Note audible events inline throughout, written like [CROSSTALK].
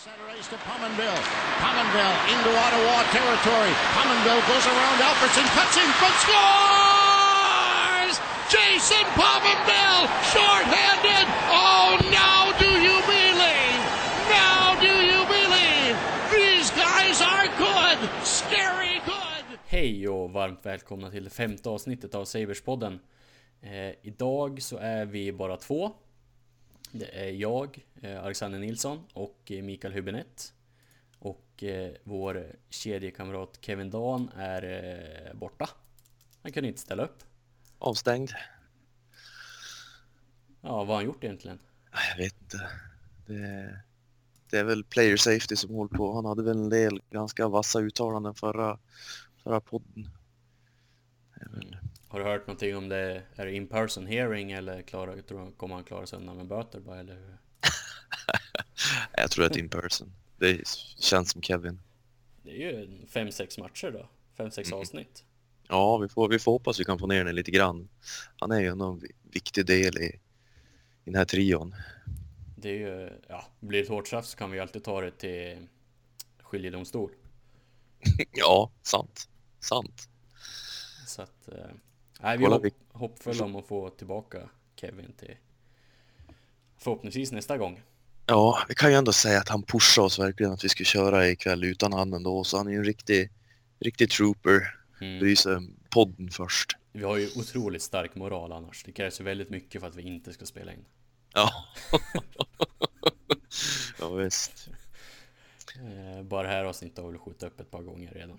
Center ice to Pominville. Pominville into Ottawa territory. Pominville goes around Alfredson, cuts in front, scores! Jason Pominville, short-handed. Oh, now do you believe? Now do you believe? These guys are good, scary good. Hej och varmt välkomna till det femte avsnittet av Saberspodden. Eh, idag så är vi bara två. Det är jag, eh, Alexander Nilsson och eh, Mikael Hübinette. Och eh, vår kedjekamrat Kevin Dan är borta. Han kunde inte ställa upp. Avstängd? Ja, vad har han gjort egentligen? Jag vet inte. Det, det är väl player safety som håller på. Han hade väl en del ganska vassa uttalanden förra, förra podden. Det är väl, Har du hört någonting om det? Är det in person hearing eller klara, tror kommer han klara sig undan med böter bara eller hur? [LAUGHS] jag tror att in person. Det känns som Kevin. Det är ju fem sex matcher då. fem sex avsnitt. Ja, vi får, vi får hoppas vi kan få ner den lite grann. Han är ju en viktig del i, i den här trion. Det är ju, ja, blir det ett hårt straff så kan vi ju alltid ta det till skiljedomstol. [LAUGHS] ja, sant. Sant. Så att, eh, nej, vi är hopp, hoppfulla om att få tillbaka Kevin till förhoppningsvis nästa gång. Ja, vi kan ju ändå säga att han pushade oss verkligen att vi skulle köra ikväll utan han ändå. Så han är ju en riktig, riktig trooper. Mm. Bryr podden först. Vi har ju otroligt stark moral annars. Det krävs ju väldigt mycket för att vi inte ska spela in. Ja. [LAUGHS] ja visst. Eh, bara det här avsnittet har vi skjutit upp ett par gånger redan.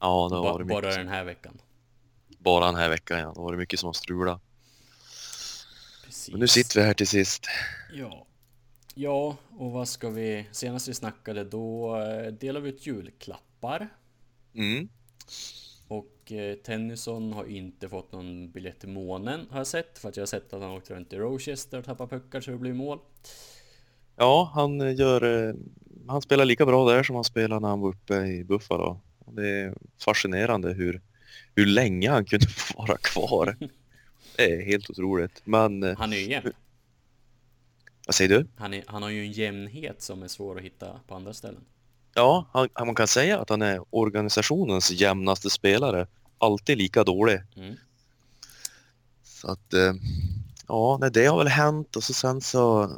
Ja, det har Ba, varit bara mycket. den här veckan. Bara den här veckan ja. Det har varit mycket som har. Precis. Men nu sitter vi här till sist. Ja. Ja, och vad ska vi... Senast vi snackade då eh, delade vi ut julklappar. Mm. Och eh, Tennyson har inte fått någon biljett till månen har jag sett. För att jag har sett att han åkte runt i Rochester och tappade puckar så det blir mål. Ja, han eh, gör... eh, Han spelar lika bra där som han spelade när han var uppe i Buffalo. Det är fascinerande hur, hur länge han kunde [LAUGHS] vara kvar. Det är helt otroligt. Men eh, Han är ju jämn. vad säger du? Han, är, han har ju en jämnhet som är svår att hitta på andra ställen. Ja, han, man kan säga att han är organisationens jämnaste spelare. Alltid lika dålig. Mm. Så att, eh, ja, det har väl hänt och så sen så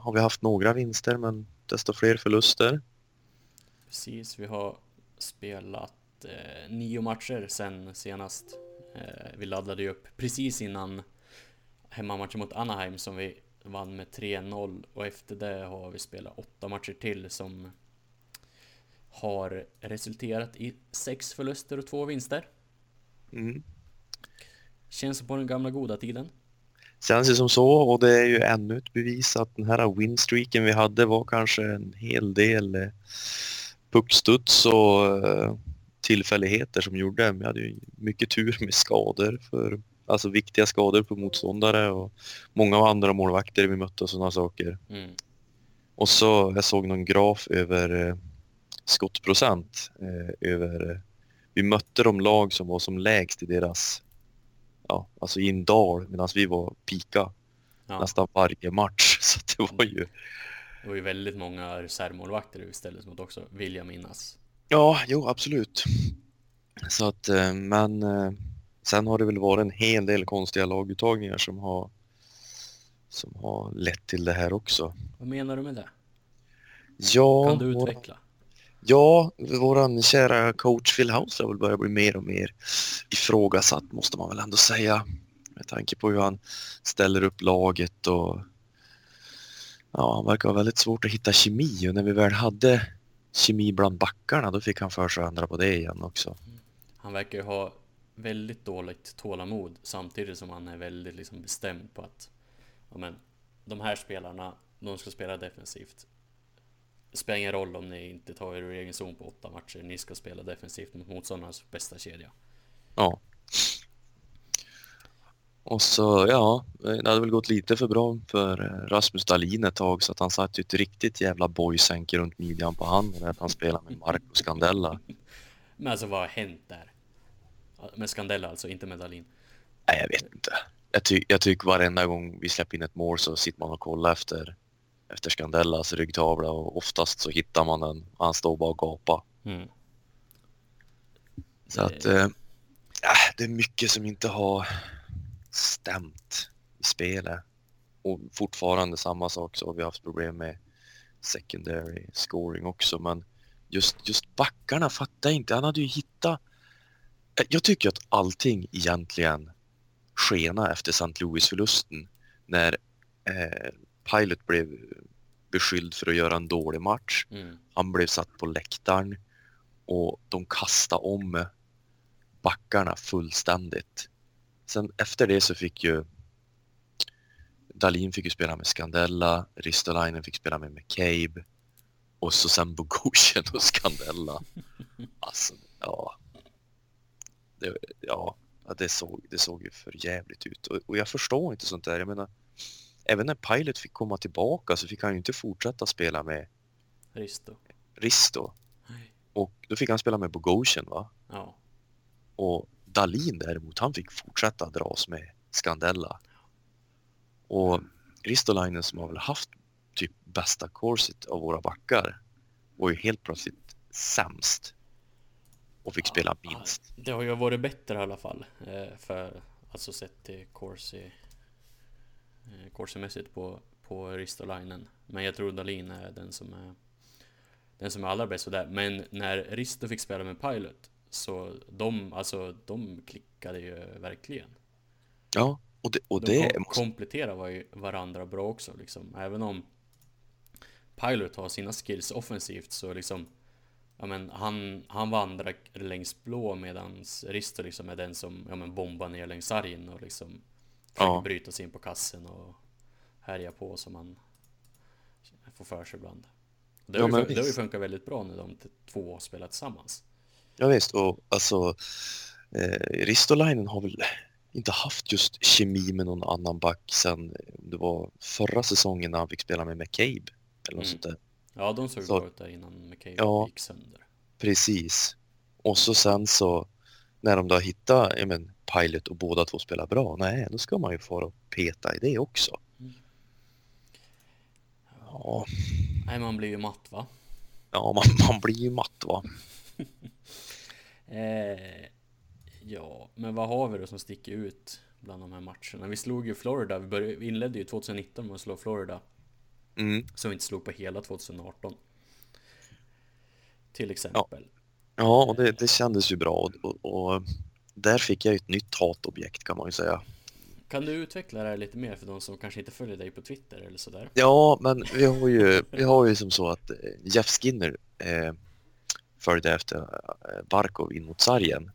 har vi haft några vinster men desto fler förluster. Precis, vi har spelat eh, nio matcher sen senast. Eh, vi laddade ju upp precis innan hemmamatchen mot Anaheim som vi vann med 3-0 och efter det har vi spelat åtta matcher till som har resulterat i sex förluster och två vinster. Mm. Känns som på den gamla goda tiden. Känns ju som så och det är ju ännu ett bevis att den här winstreaken vi hade var kanske en hel del eh, puckstuds och eh, tillfälligheter som gjorde. Vi hade ju mycket tur med skador för alltså viktiga skador på motståndare och många andra målvakter vi mötte och sådana saker. Mm. Och så jag såg någon graf över eh, skottprocent eh, över eh, vi mötte de lag som var som lägst i deras ja, alltså i en dal medan vi var pika Ja, nästan varje match. [LAUGHS] Så det var ju det var ju väldigt många reservmålvakter vi ställdes mot också, vill jag minnas. Ja, jo absolut. Så att eh, men eh, sen har det väl varit en hel del konstiga laguttagningar som har som har lett till det här också. Vad menar du med det? Ja, Kan du utveckla? Ja, våran kära coach Phil House har väl börjat bli mer och mer ifrågasatt måste man väl ändå säga. Med tanke på hur han ställer upp laget och ja, han verkar ha väldigt svårt att hitta kemi och när vi väl hade kemi bland backarna då fick han för sig att ändra på det igen också. Han verkar ju ha väldigt dåligt tålamod samtidigt som han är väldigt liksom bestämd på att ja, men, de här spelarna, de ska spela defensivt. Det spelar ingen roll om ni inte tar er ur egen zon på åtta matcher, ni ska spela defensivt mot motståndarnas bästa kedja. Ja. Och så, ja, det hade väl gått lite för bra för eh, Rasmus Dahlin ett tag så att han satt ju ett riktigt jävla boysänke runt midjan på handen när han spelade med Marco Scandella. [LAUGHS] Men alltså vad har hänt där? Med Scandella alltså, inte med Dahlin. Nej, jag vet inte. Jag, ty jag tycker varenda gång vi släpper in ett mål så sitter man och kollar efter efter Scandellas ryggtavla och oftast så hittar man den och han står bara och gapar. Mm. Så att eh, äh, det är mycket som inte har stämt i spelet. Och fortfarande samma sak så har vi haft problem med secondary scoring också. Men just, just backarna fattar inte. Han hade ju hittat... Jag tycker att allting egentligen skena efter St. Louis-förlusten när eh, Pilot blev beskylld för att göra en dålig match. Mm. Han blev satt på läktaren och de kastade om backarna fullständigt. Sen efter det så fick ju Dalin fick ju spela med Scandella, Ristolainen fick spela med McCabe och så sen Bogosian [LAUGHS] och Scandella. Alltså, ja. Det, ja, det såg, det såg ju för jävligt ut och, och jag förstår inte sånt där. Jag menar, även när Pilot fick komma tillbaka så fick han ju inte fortsätta spela med Risto. Risto. Och då fick han spela med Bogosian va? Ja. Och Dalin däremot, han fick fortsätta dras med Scandella. Och Ristolainen som har väl haft typ bästa corset av våra backar var ju helt plötsligt sämst. Och fick spela Ja, minst. Det har ju varit bättre i alla fall. Eh, för alltså sett till Corsi. Eh, Corsi-mässigt på, på Ristolainen. Men jag tror Dalin är den som är den som är allra bäst på det. Men när Risto fick spela med Pilot så de, alltså de klickade ju verkligen. Ja, och det, och De det kompletterar var- varandra bra också liksom. Även om Pilot har sina skills offensivt så liksom Ja men han, han vandrar längs blå medans Risto liksom är den som ja, men bombar ner längs sargen och liksom försöker Ja. bryta sig in på kassen och härja på som man får för sig ibland. Det har, Ja, ju, det har ju visst. funkat väldigt bra när de två spelar tillsammans. Ja visst, och alltså eh, Ristolainen har väl inte haft just kemi med någon annan back sen det var förra säsongen när han fick spela med McCabe eller något Mm. sånt där. Ja, de såg Så- bra ut där innan McCabe Ja. gick sönder. Precis. Och så sen så när de då hittar ja, men, Pilot och båda två spelar bra, nej då ska man ju få och peta i det också. Mm. Ja, Nej, man blir ju matt va? ja man, man blir ju matt va. [LAUGHS] Eh, ja, men vad har vi då som sticker ut bland de här matcherna? Vi slog ju Florida, vi, började, vi inledde ju 2019 med att slå Florida, Mm. som vi inte slog på hela 2018. Till exempel. Ja, och det, det kändes ju bra och, och, och där fick jag ju ett nytt hatobjekt kan man ju säga. Kan du utveckla det här lite mer för de som kanske inte följer dig på Twitter eller sådär? Ja, men vi har ju, vi har ju som så att eh, Jeff Skinner eh, följde efter eh, Barkov in mot sargen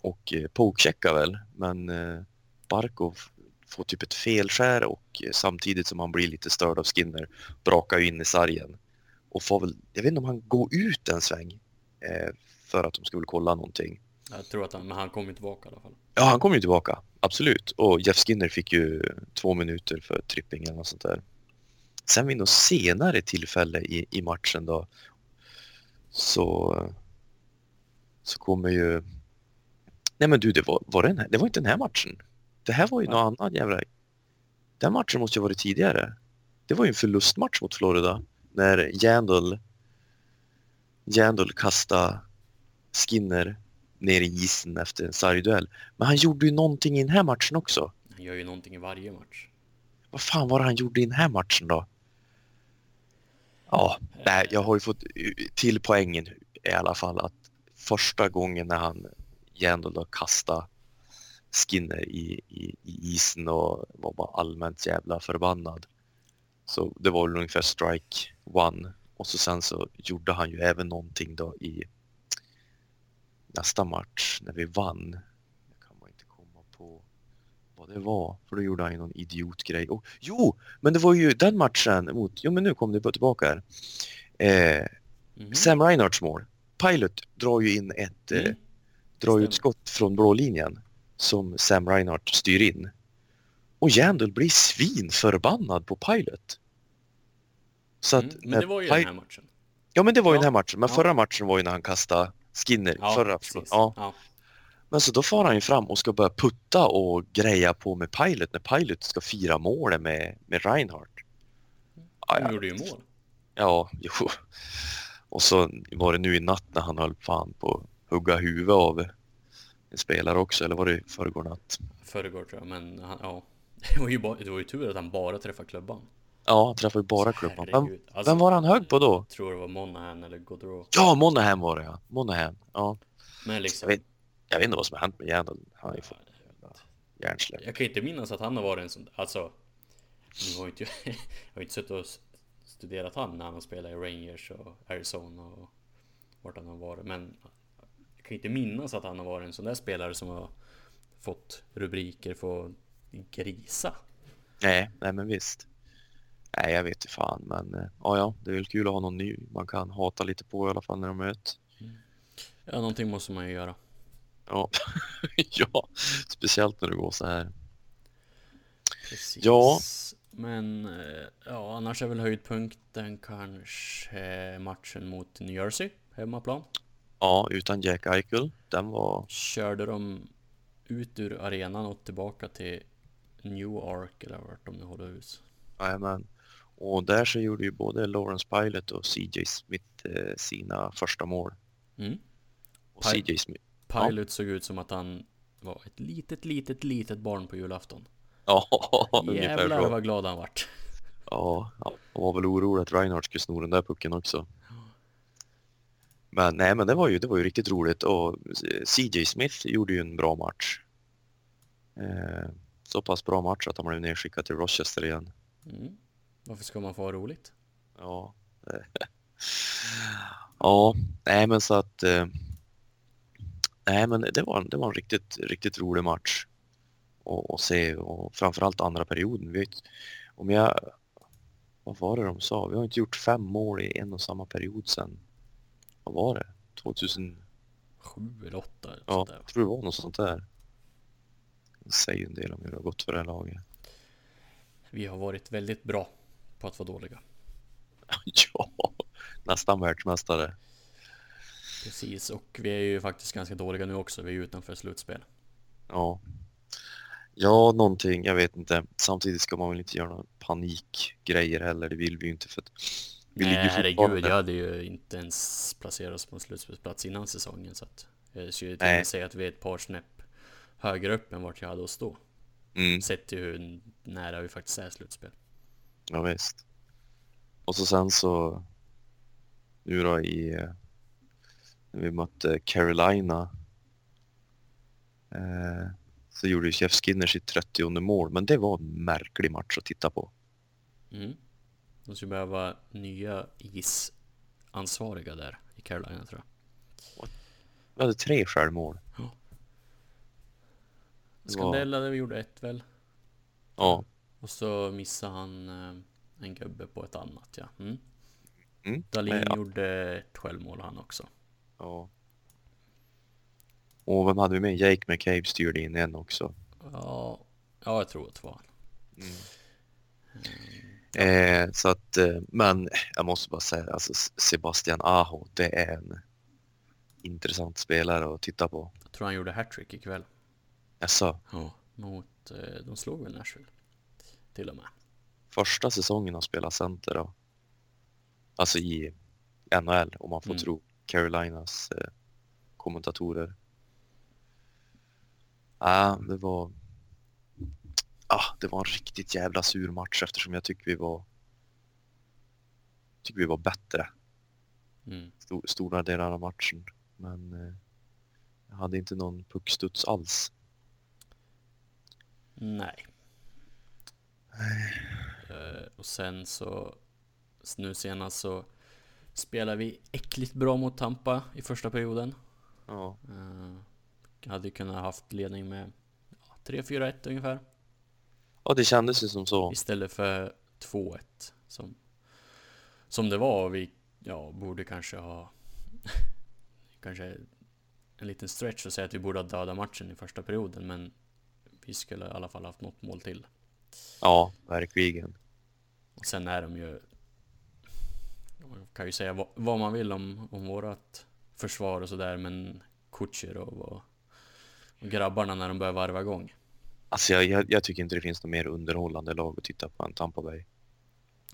och eh, pokecheckar väl, men eh, Barkov får typ ett felskär och samtidigt som han blir lite störd av Skinner brakar ju in i sargen och får väl, jag vet inte om han går ut en sväng för att de skulle kolla någonting. Jag tror att han, men han kommer ju tillbaka i alla fall. Ja, han kom ju tillbaka, absolut. Och Jeff Skinner fick ju två minuter för tripping eller något sånt där. Sen vid något senare tillfälle i, i matchen då så, så kommer ju... Nej men du, det var, var det, här, det var inte den här matchen. Det här var ju Va? någon annan jävla... Den matchen måste ju ha varit tidigare. Det var ju en förlustmatch mot Florida när Jandal Jandal kastade Skinner ner i isen efter en sargduell. Men han gjorde ju någonting i den här matchen också. Han gör ju någonting i varje match. Vad fan var det han gjorde i den här matchen då? Ja, nej, jag har ju fått till poängen i alla fall att första gången när han Jandal kastade Skinner i, i, i isen och var bara allmänt jävla förbannad. Så det var väl ungefär strike one och så sen så gjorde han ju även någonting då i nästa match när vi vann. Jag kan bara inte komma på vad det var, för då gjorde han ju någon idiotgrej. Och, jo, men det var ju den matchen mot, jo men nu kom det tillbaka här. Eh, Mhm. Sam Reinhardts mål. Pilot drar ju in ett, eh, Mm. drar ju ett skott från blå linjen som Sam Reinhardt styr in. Och Jandal blir svinförbannad på Pilot. Så att Mm. Men det var ju den här matchen. Ja men det var ju Ja. den här matchen, men Ja. förra matchen var ju när han kastade Skinner. Ja, förra, ja. Ja. Men så då far han ju fram och ska börja putta och greja på med Pilot när Pilot ska fira målet med, med Reinhardt. Ja. gjorde ju mål. Ja, jo. Och så var det nu i natt när han höll fan på att hugga huvudet av en spelare också, eller var det förrgår natt? Förrgår tror jag, men han, ja. [LAUGHS] Det var, ju bara, det var ju tur att han bara träffade klubban. Ja, han träffade ju bara klubban. Vem. Alltså, vem var han hög på då? Tror det var Monahan eller Gaudreau. Ja, Monahan var det ja. Monahan. Ja. Men liksom. Jag vet, inte vad som har hänt med Järndal. Han har ju fått hjärnsläpp. Jag kan inte minnas att han har varit en sån Alltså Nu har inte jag, [LAUGHS] har inte suttit och studerat han när han har spelat i Rangers och Arizona och vart han har varit men Jag kan inte minnas att han har varit en sån där spelare som har fått rubriker för att grisa Nej, nej men visst. Nej, jag vet inte fan, men eh, ja, ja, det är väl kul att ha någon ny man kan hata lite på i alla fall när de möts. Ja någonting måste man ju göra Ja, [LAUGHS] ja, speciellt när det går så här. Precis Ja. Men eh, ja annars är väl höjdpunkten kanske matchen mot New Jersey Hemmaplan Ja, utan Jack Eichel. Den var, körde de ut ur arenan och tillbaka till Newark eller vart de nu håller hus. jajamän. Och där så gjorde ju både Lawrence Pilot och CJ Smith eh, sina första mål. Mm. Och Pil- CJ Smith, Ja. Pilot såg ut som att han var ett litet, litet, litet barn på julafton. ja, [LAUGHS] Jävlar så. vad glad han vart. Ja, ja, han var väl orolig att Reinhardt skulle sno den där pucken också. Men nej, men det var ju, det var ju riktigt roligt och CJ Smith gjorde ju en bra match. Eh, så pass bra match att han blev nedskickad till Rochester igen. Mm. Varför ska man få ha roligt? Ja, [LAUGHS] ja, nej men så att eh, nej men det var, det var en riktigt, riktigt rolig match att att se och framförallt andra perioden. Vi, om jag, vad var det de sa? Vi har inte gjort fem mål i en och samma period sen, vad var det? 2000, Sju eller åtta eller ja, sånt där. jag tror det var något sånt där. Det säger en del om hur det har gått för det här laget. Vi har varit väldigt bra på att vara dåliga. [LAUGHS] ja, nästan världsmästare. Precis, och vi är ju faktiskt ganska dåliga nu också. Vi är utanför slutspel. Ja. Ja, någonting, jag vet inte. Samtidigt ska man väl inte göra några panikgrejer heller, det vill vi ju inte för att vi Nej, ligger herregud, jag hade ju inte ens placerat oss på en slutspelsplats innan säsongen så att jag skulle till och med säga att vi är ett par snäpp högre upp än vart jag hade oss då. Mm, Sett till hur nära vi faktiskt är slutspel. ja, visst. Och så sen så nu då i eh, vi mötte Carolina eh, så gjorde ju Jeff Skinner sitt 30 mål, men det var en märklig match att titta på. Mm. De skulle behöva nya isansvariga där i Carolina tror jag. Vi hade tre självmål. Det var- Scandella, vi gjorde ett väl. Ja, Och så missade han eh, en gubbe på ett annat ja. Mm. Mm. Dahlin ja. gjorde ett självmål han också. Ja. Och vem hade vi med? Jake McCabe styrde in en också. Ja, ja jag tror att det var han. Eh, så att, eh, men jag måste bara säga, alltså Sebastian Aho, det är en intressant spelare att titta på. Jag tror han gjorde hattrick ikväll. Alltså, Ja. Mot, eh, de slog väl Nashville. Till och med. första säsongen han spelar center då. Alltså i NHL, om man får Mm. tro Carolinas eh, kommentatorer. Ja, det var... Ah, det var en riktigt jävla sur match eftersom jag tycker vi var... tycker vi var bättre. Mm. stor, stora delar av matchen. Men eh, jag hade inte någon puckstuds alls. Nej. Eh, och sen så nu senast så spelar vi äckligt bra mot Tampa i första perioden. Ja. Uh, hade kunnat haft ledning med ja, 3-4-1 ungefär. ja, det kändes ju som så. Istället för 2-1 som, som det var. och Vi ja, borde kanske ha [LAUGHS] kanske en liten stretch och säga att vi borde ha dödat matchen i första perioden. Men vi skulle i alla fall haft något mål till. Ja, verkligen. Och sen är de ju... Man kan ju säga vad, vad man vill om, om vårat försvar och sådär men Kutjerov och, och grabbarna när de börjar varva igång. Alltså jag, jag, jag tycker inte det finns något mer underhållande lag att titta på än Tampa Bay.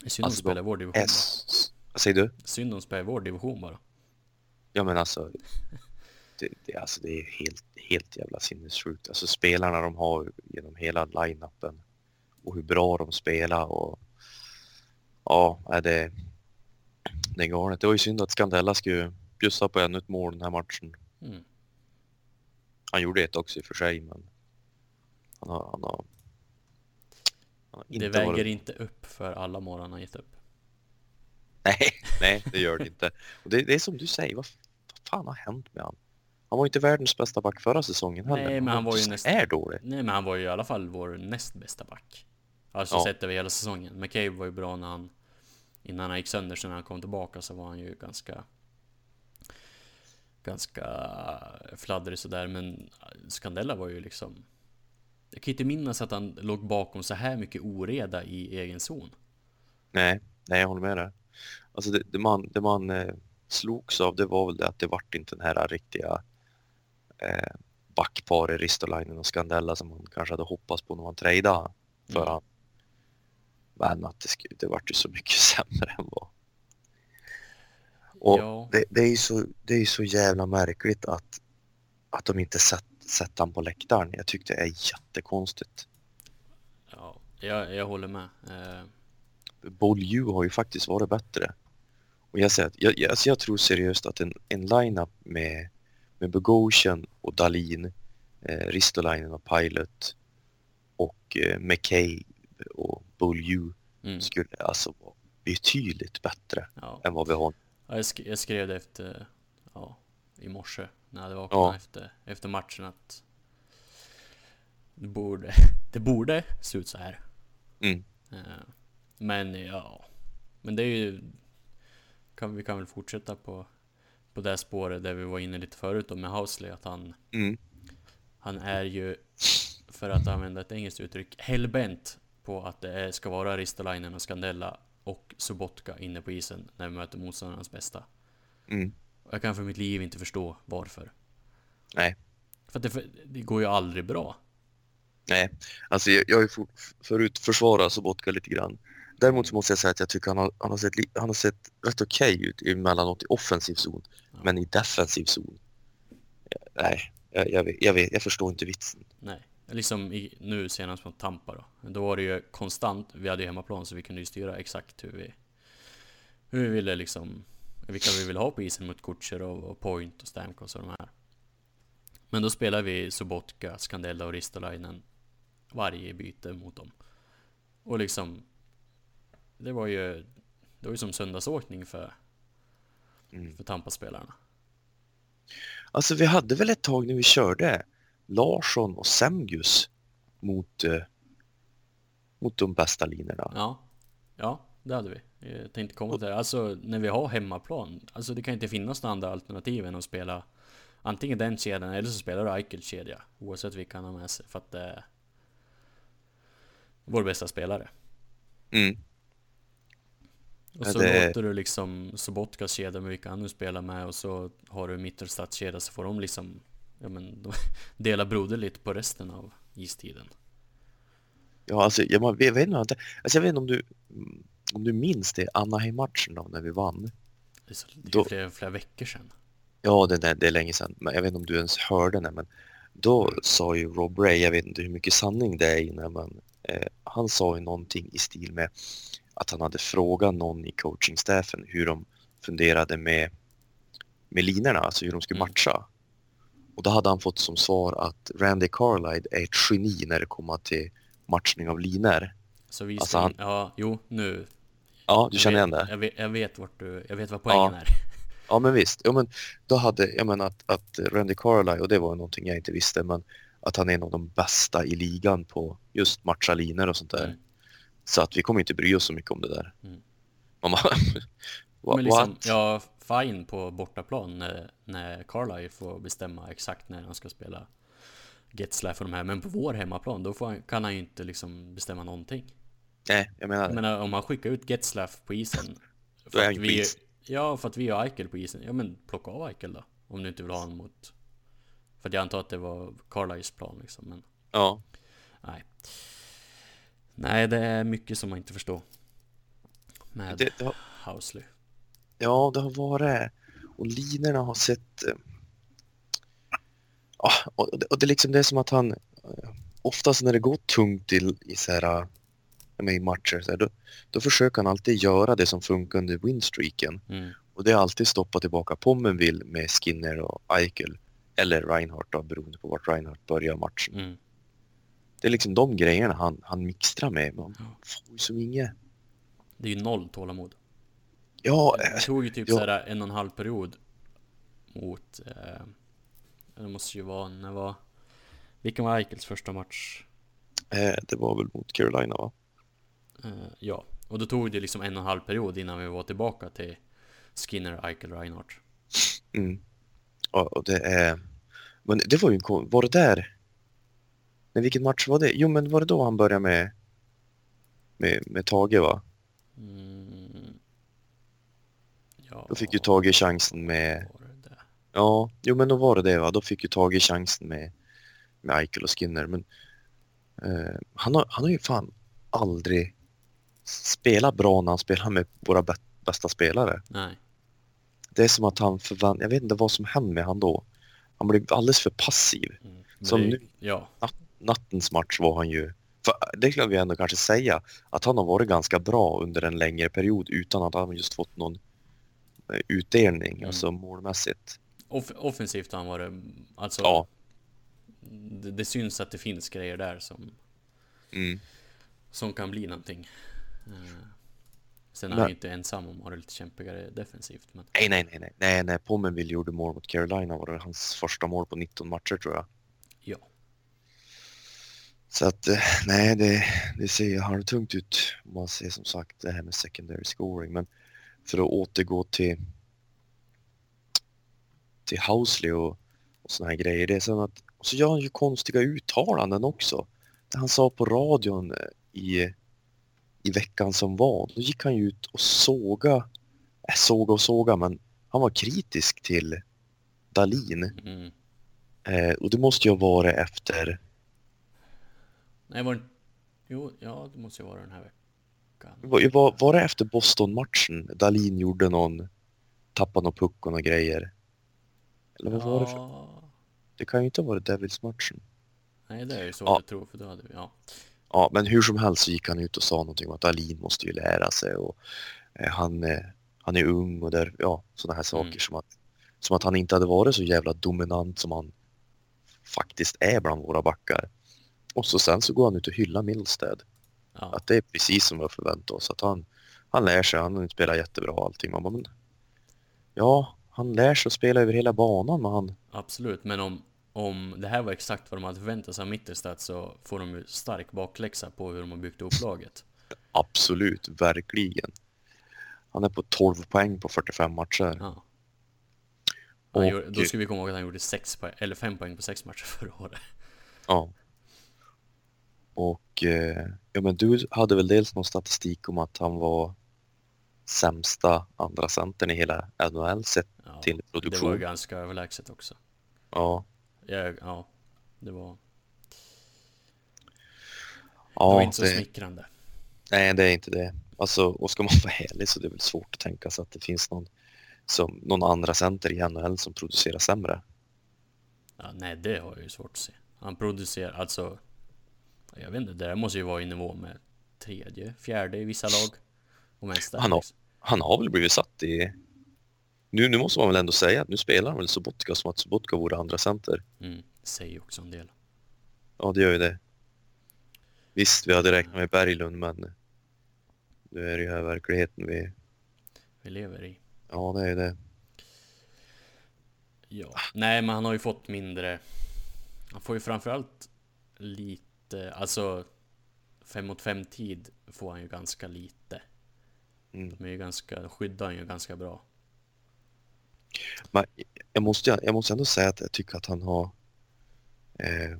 Det är synd de Alltså, spelar i de vår division s- Vad säger du? Synd de spelar i vår division bara. Ja men alltså, det, det, alltså det är helt, helt jävla sinnessjukt. Alltså spelarna de har genom hela line-upen och hur bra de spelar och ja, är det, det är galet. Det var ju synd att Scandella skulle bjussa på ännu ett mål den här matchen. Mm. Han gjorde ett också i och för sig men han har, han har, han har Det inte väger varit... inte upp för alla mål han har gett upp. Nej, [LAUGHS] nej det gör det inte. Och det, det är som du säger, vad, vad fan har hänt med han? Han var inte världens bästa back förra säsongen heller. Nej, men han var ju näst- är dålig. Nej men han var ju i alla fall vår näst bästa back. Alltså Ja. sett över hela säsongen. McCabe var ju bra när han Innan han gick sönder, sen när han kom tillbaka så var han ju ganska Ganska fladdrig sådär men Scandella var ju liksom Jag kan inte minnas att han låg bakom så här mycket oreda i egen zon. Nej, nej jag håller med dig. Alltså det, det man, det man eh, slogs av det var väl det att det vart inte den här riktiga eh, backparet Ristolainen och Scandella som man kanske hade hoppats på när man trejdade för Mm. han. Men att det, skulle, det vart ju så mycket [LAUGHS] sämre än vad. Och Ja. det, det är ju så, det är så jävla märkligt att, att de inte sett, sett han på läktaren. Jag tyckte det är jättekonstigt. Ja, jag, jag håller med. Eh, Bolju har ju faktiskt varit bättre. Och jag säger att jag, jag, alltså jag tror seriöst att en, en line-up med, med Bogosian och Dalin, eh, Ristolainen och Pilot och eh, McKay och Bolju mm, skulle alltså vara betydligt bättre ja. än vad vi har. Ja, jag, sk jag skrev det efter, ja, i morse när jag hade vaknat Ja. efter, efter matchen att det borde, [LAUGHS] det borde se ut så här. Mm. Eh, Men ja, men det är ju, kan, vi kan väl fortsätta på, på det spåret där vi var inne lite förut då med Housley, att han, Mm. han är ju, för att använda ett engelskt uttryck, hellbent på att det ska vara Ristolainen och Scandella och Subotka inne på isen när vi möter motståndarnas bästa. Mm. Jag kan för mitt liv inte förstå varför. Nej. För att det, det går ju aldrig bra. Nej, alltså jag, jag har ju for, förut försvarat Sobotka lite grann. Däremot så måste jag säga att jag tycker han har, han har, sett, han har sett rätt okej ut emellanåt i offensiv zon. Ja. Men i defensiv zon, eh, nej, jag, jag, vet, jag, vet, jag förstår inte vitsen. Nej. Liksom i, nu senast mot Tampa då. Då var det ju konstant, vi hade ju hemmaplan så vi kunde ju styra exakt hur vi Hur vi ville liksom Vilka vi ville ha på isen mot Kutjerov och Point och Stamkos och de här. Men då spelade vi Sobotka, Scandella och Ristolainen Varje byte mot dem. Och liksom Det var ju Det var ju som söndagsåkning för Mm. För Tampa-spelarna. Alltså vi hade väl ett tag när vi körde Larsson och Semgus mot, eh, mot de bästa linorna. Ja, ja, det hade vi. Jag tänkte komma till det. Alltså när vi har hemmaplan. Alltså det kan inte finnas några andra alternativ än att spela antingen den kedjan eller så spelar du Eichels kedja. Oavsett vilka han har med sig. För att det är vår bästa spelare. Mm. Och så det- låter du liksom Sobotkas kedja med vilka han nu spelar med och så har du Mittelstads kedja så får de liksom Ja men de [LAUGHS] dela broderligt på resten av istiden. Ja, alltså jag, jag, vet inte, alltså jag vet inte om du, om du minns det Anaheim-matchen då när vi vann. Det är, så, det är Då- flera, flera veckor sedan. Ja, det, det, det är länge sedan. Men jag vet inte om du ens hörde det. Men då sa ju Rob Ray, jag vet inte hur mycket sanning det är i det, men eh, han sa ju någonting i stil med att han hade frågat någon i coachingstaffen hur de funderade med, med linorna, alltså hur de skulle Mm. matcha. Och då hade han fått som svar att Randy Carlide är ett geni när det kommer till matchning av linor. Så vi Alltså, han- ja, jo, nu. Ja, du jag känner vet, igen det? Jag vet, jag vet vart du, jag vet vad poängen Ja. är. [LAUGHS] Ja men visst, ja, men då hade, jag menar att, att Randy Carlyle, och det var någonting jag inte visste, men att han är en av de bästa i ligan på just matcha linor och sånt där. Mm. Så att vi kommer inte bry oss så mycket om det där. Mm. Man bara, [LAUGHS] liksom, ja, fine på bortaplan när, när Carlisle får bestämma exakt när han ska spela Getzlaff och de här. Men på vår hemmaplan, då han, kan han ju inte liksom bestämma någonting. Nej, jag menar, Jag menar om han skickar ut Getzlaff på isen. Då är han på vi, is. ja, för att vi har Eichel på isen. Ja men plocka av Eichel då. Om du inte vill ha honom mot... För att jag antar att det var Carlisles plan liksom. Men ja. nej. Nej, det är mycket som man inte förstår. med Det, det har, Housley. Ja, det har varit... Och linorna har sett... eh, Ja, och det, och det är liksom det är som att han... eh, Oftast när det går tungt i, i, så här, eh, med i matcher, så här, då, då försöker han alltid göra det som funkar under winstreaken. Mm. Och det är alltid stoppa tillbaka Pommenville med Skinner och Eichel. Eller Reinhardt då, beroende på vart Reinhardt börjar matchen. Mm. Det är liksom de grejerna han, han mixtrar med. Man Ja. får ju som inget... Det är ju noll tålamod. Ja, Det eh, tog ju typ ja. såhär en och en halv period mot... Eh, det måste ju vara, när var... Vilken var Eichels första match? eh, det var väl mot Carolina va? Eh, ja, och då tog det liksom en och en halv period innan vi var tillbaka till Skinner, Eichel, Reinhardt. Mm. Ja, och det är... Men det var ju en Var det där? Nej, vilken match var det? Jo, men var det då han började med... Med, med Tage va? Mm. Ja, Då fick ju Tage chansen med... Ja, jo men då var det det va. Då fick ju Tage chansen med, med Eichel och Skinner. Men eh, han, har, han har ju fan aldrig spelat bra när han spelar med våra bä- bästa spelare. Nej. Det är som att han förvant... Jag vet inte vad som hände med han då. Han blev alldeles för passiv. Mm. Som det, nu. Ja, Nattens match var han ju... För det kan vi ändå kanske säga att han har varit ganska bra under en längre period utan att han just fått någon utdelning, Mm. alltså målmässigt. off offensivt han varit... Alltså, Ja. det, det syns att det finns grejer där som, Mm. som kan bli någonting. Eh, sen är han ju inte ensam om att ha det lite kämpigare defensivt. Men Nej, nej, nej, nej, nej, nej. Pommenville gjorde mål mot Carolina var det hans första mål på 19 matcher tror jag. ja, Så att, eh, nej, det, det ser halvtungt ut om man ser som sagt det här med secondary scoring. Men för att återgå till, till Housley och, och såna här grejer. Det är som att, och så gör han ju konstiga uttalanden också. Det han sa på radion eh, i, i veckan som var, då gick han ju ut och såga, äh, såga och såga, men han var kritisk till Dalin. mm. Eh, och det måste ju ha varit efter Nej, var det... Jo, ja, det måste ju vara den här veckan. Var, var, var det efter Boston-matchen? Dalin gjorde någon, tappade någon puck och några grejer. Eller vad var det för? Ja, Det kan ju inte ha varit Devils-matchen. Nej, det är ju så Ja. jag tror, för då hade vi... Ja. Ja, men hur som helst så gick han ut och sa någonting om att Dalin måste ju lära sig och eh, han, eh, han är ung och där, ja, sådana här saker Mm. som att som att han inte hade varit så jävla dominant som han faktiskt är bland våra backar. Och så sen så går han ut och hyllar Middlestead. Ja. Att det är precis som vi har förväntat oss. Att han, han lär sig, han spelar jättebra och allting. Man bara, men, ja, han lär sig att spela över hela banan men han... Absolut, men om, om det här var exakt vad de hade förväntat sig av Mittelstadt så får de ju stark bakläxa på hur de har byggt upp laget. Absolut, verkligen. Han är på 12 poäng på 45 matcher. Ja. Och- gjorde, då ska vi komma ihåg att han gjorde sex poäng, eller fem poäng på sex matcher förra året. Ja. Och eh, ja, men du hade väl dels någon statistik om att han var sämsta andra centern i hela NHL sett Ja, till det var produktion. ganska överlägset också. Ja. Jag, ja, det var, det Ja, var inte så det, smickrande. nej, det är inte det. Alltså, och ska man [LAUGHS] vara ärlig så det är väl svårt att tänka sig att det finns någon, som, någon andra center i NHL som producerar sämre. Ja, nej, det har jag ju svårt att se. Han producerar, alltså... Jag vet inte, det där måste ju vara i nivå med tredje, fjärde i vissa lag. Och mest där, Han har- liksom. Han har väl blivit satt i... Nu, nu måste man väl ändå säga att nu spelar han väl Sobotka som att Sobotka vore andra center. Mm, säger ju också en del. Ja, det gör ju det. Visst, vi hade räknat med Berglund, men nu är det ju här verkligheten vi... Vi lever i. Ja, det är ju det. Ja, nej men han har ju fått mindre Han får ju framförallt lite, alltså fem mot fem tid får han ju ganska lite Mm. De är ju ganska, skyddar han ju ganska bra Men jag måste, jag måste ändå säga att jag tycker att han har... Eh,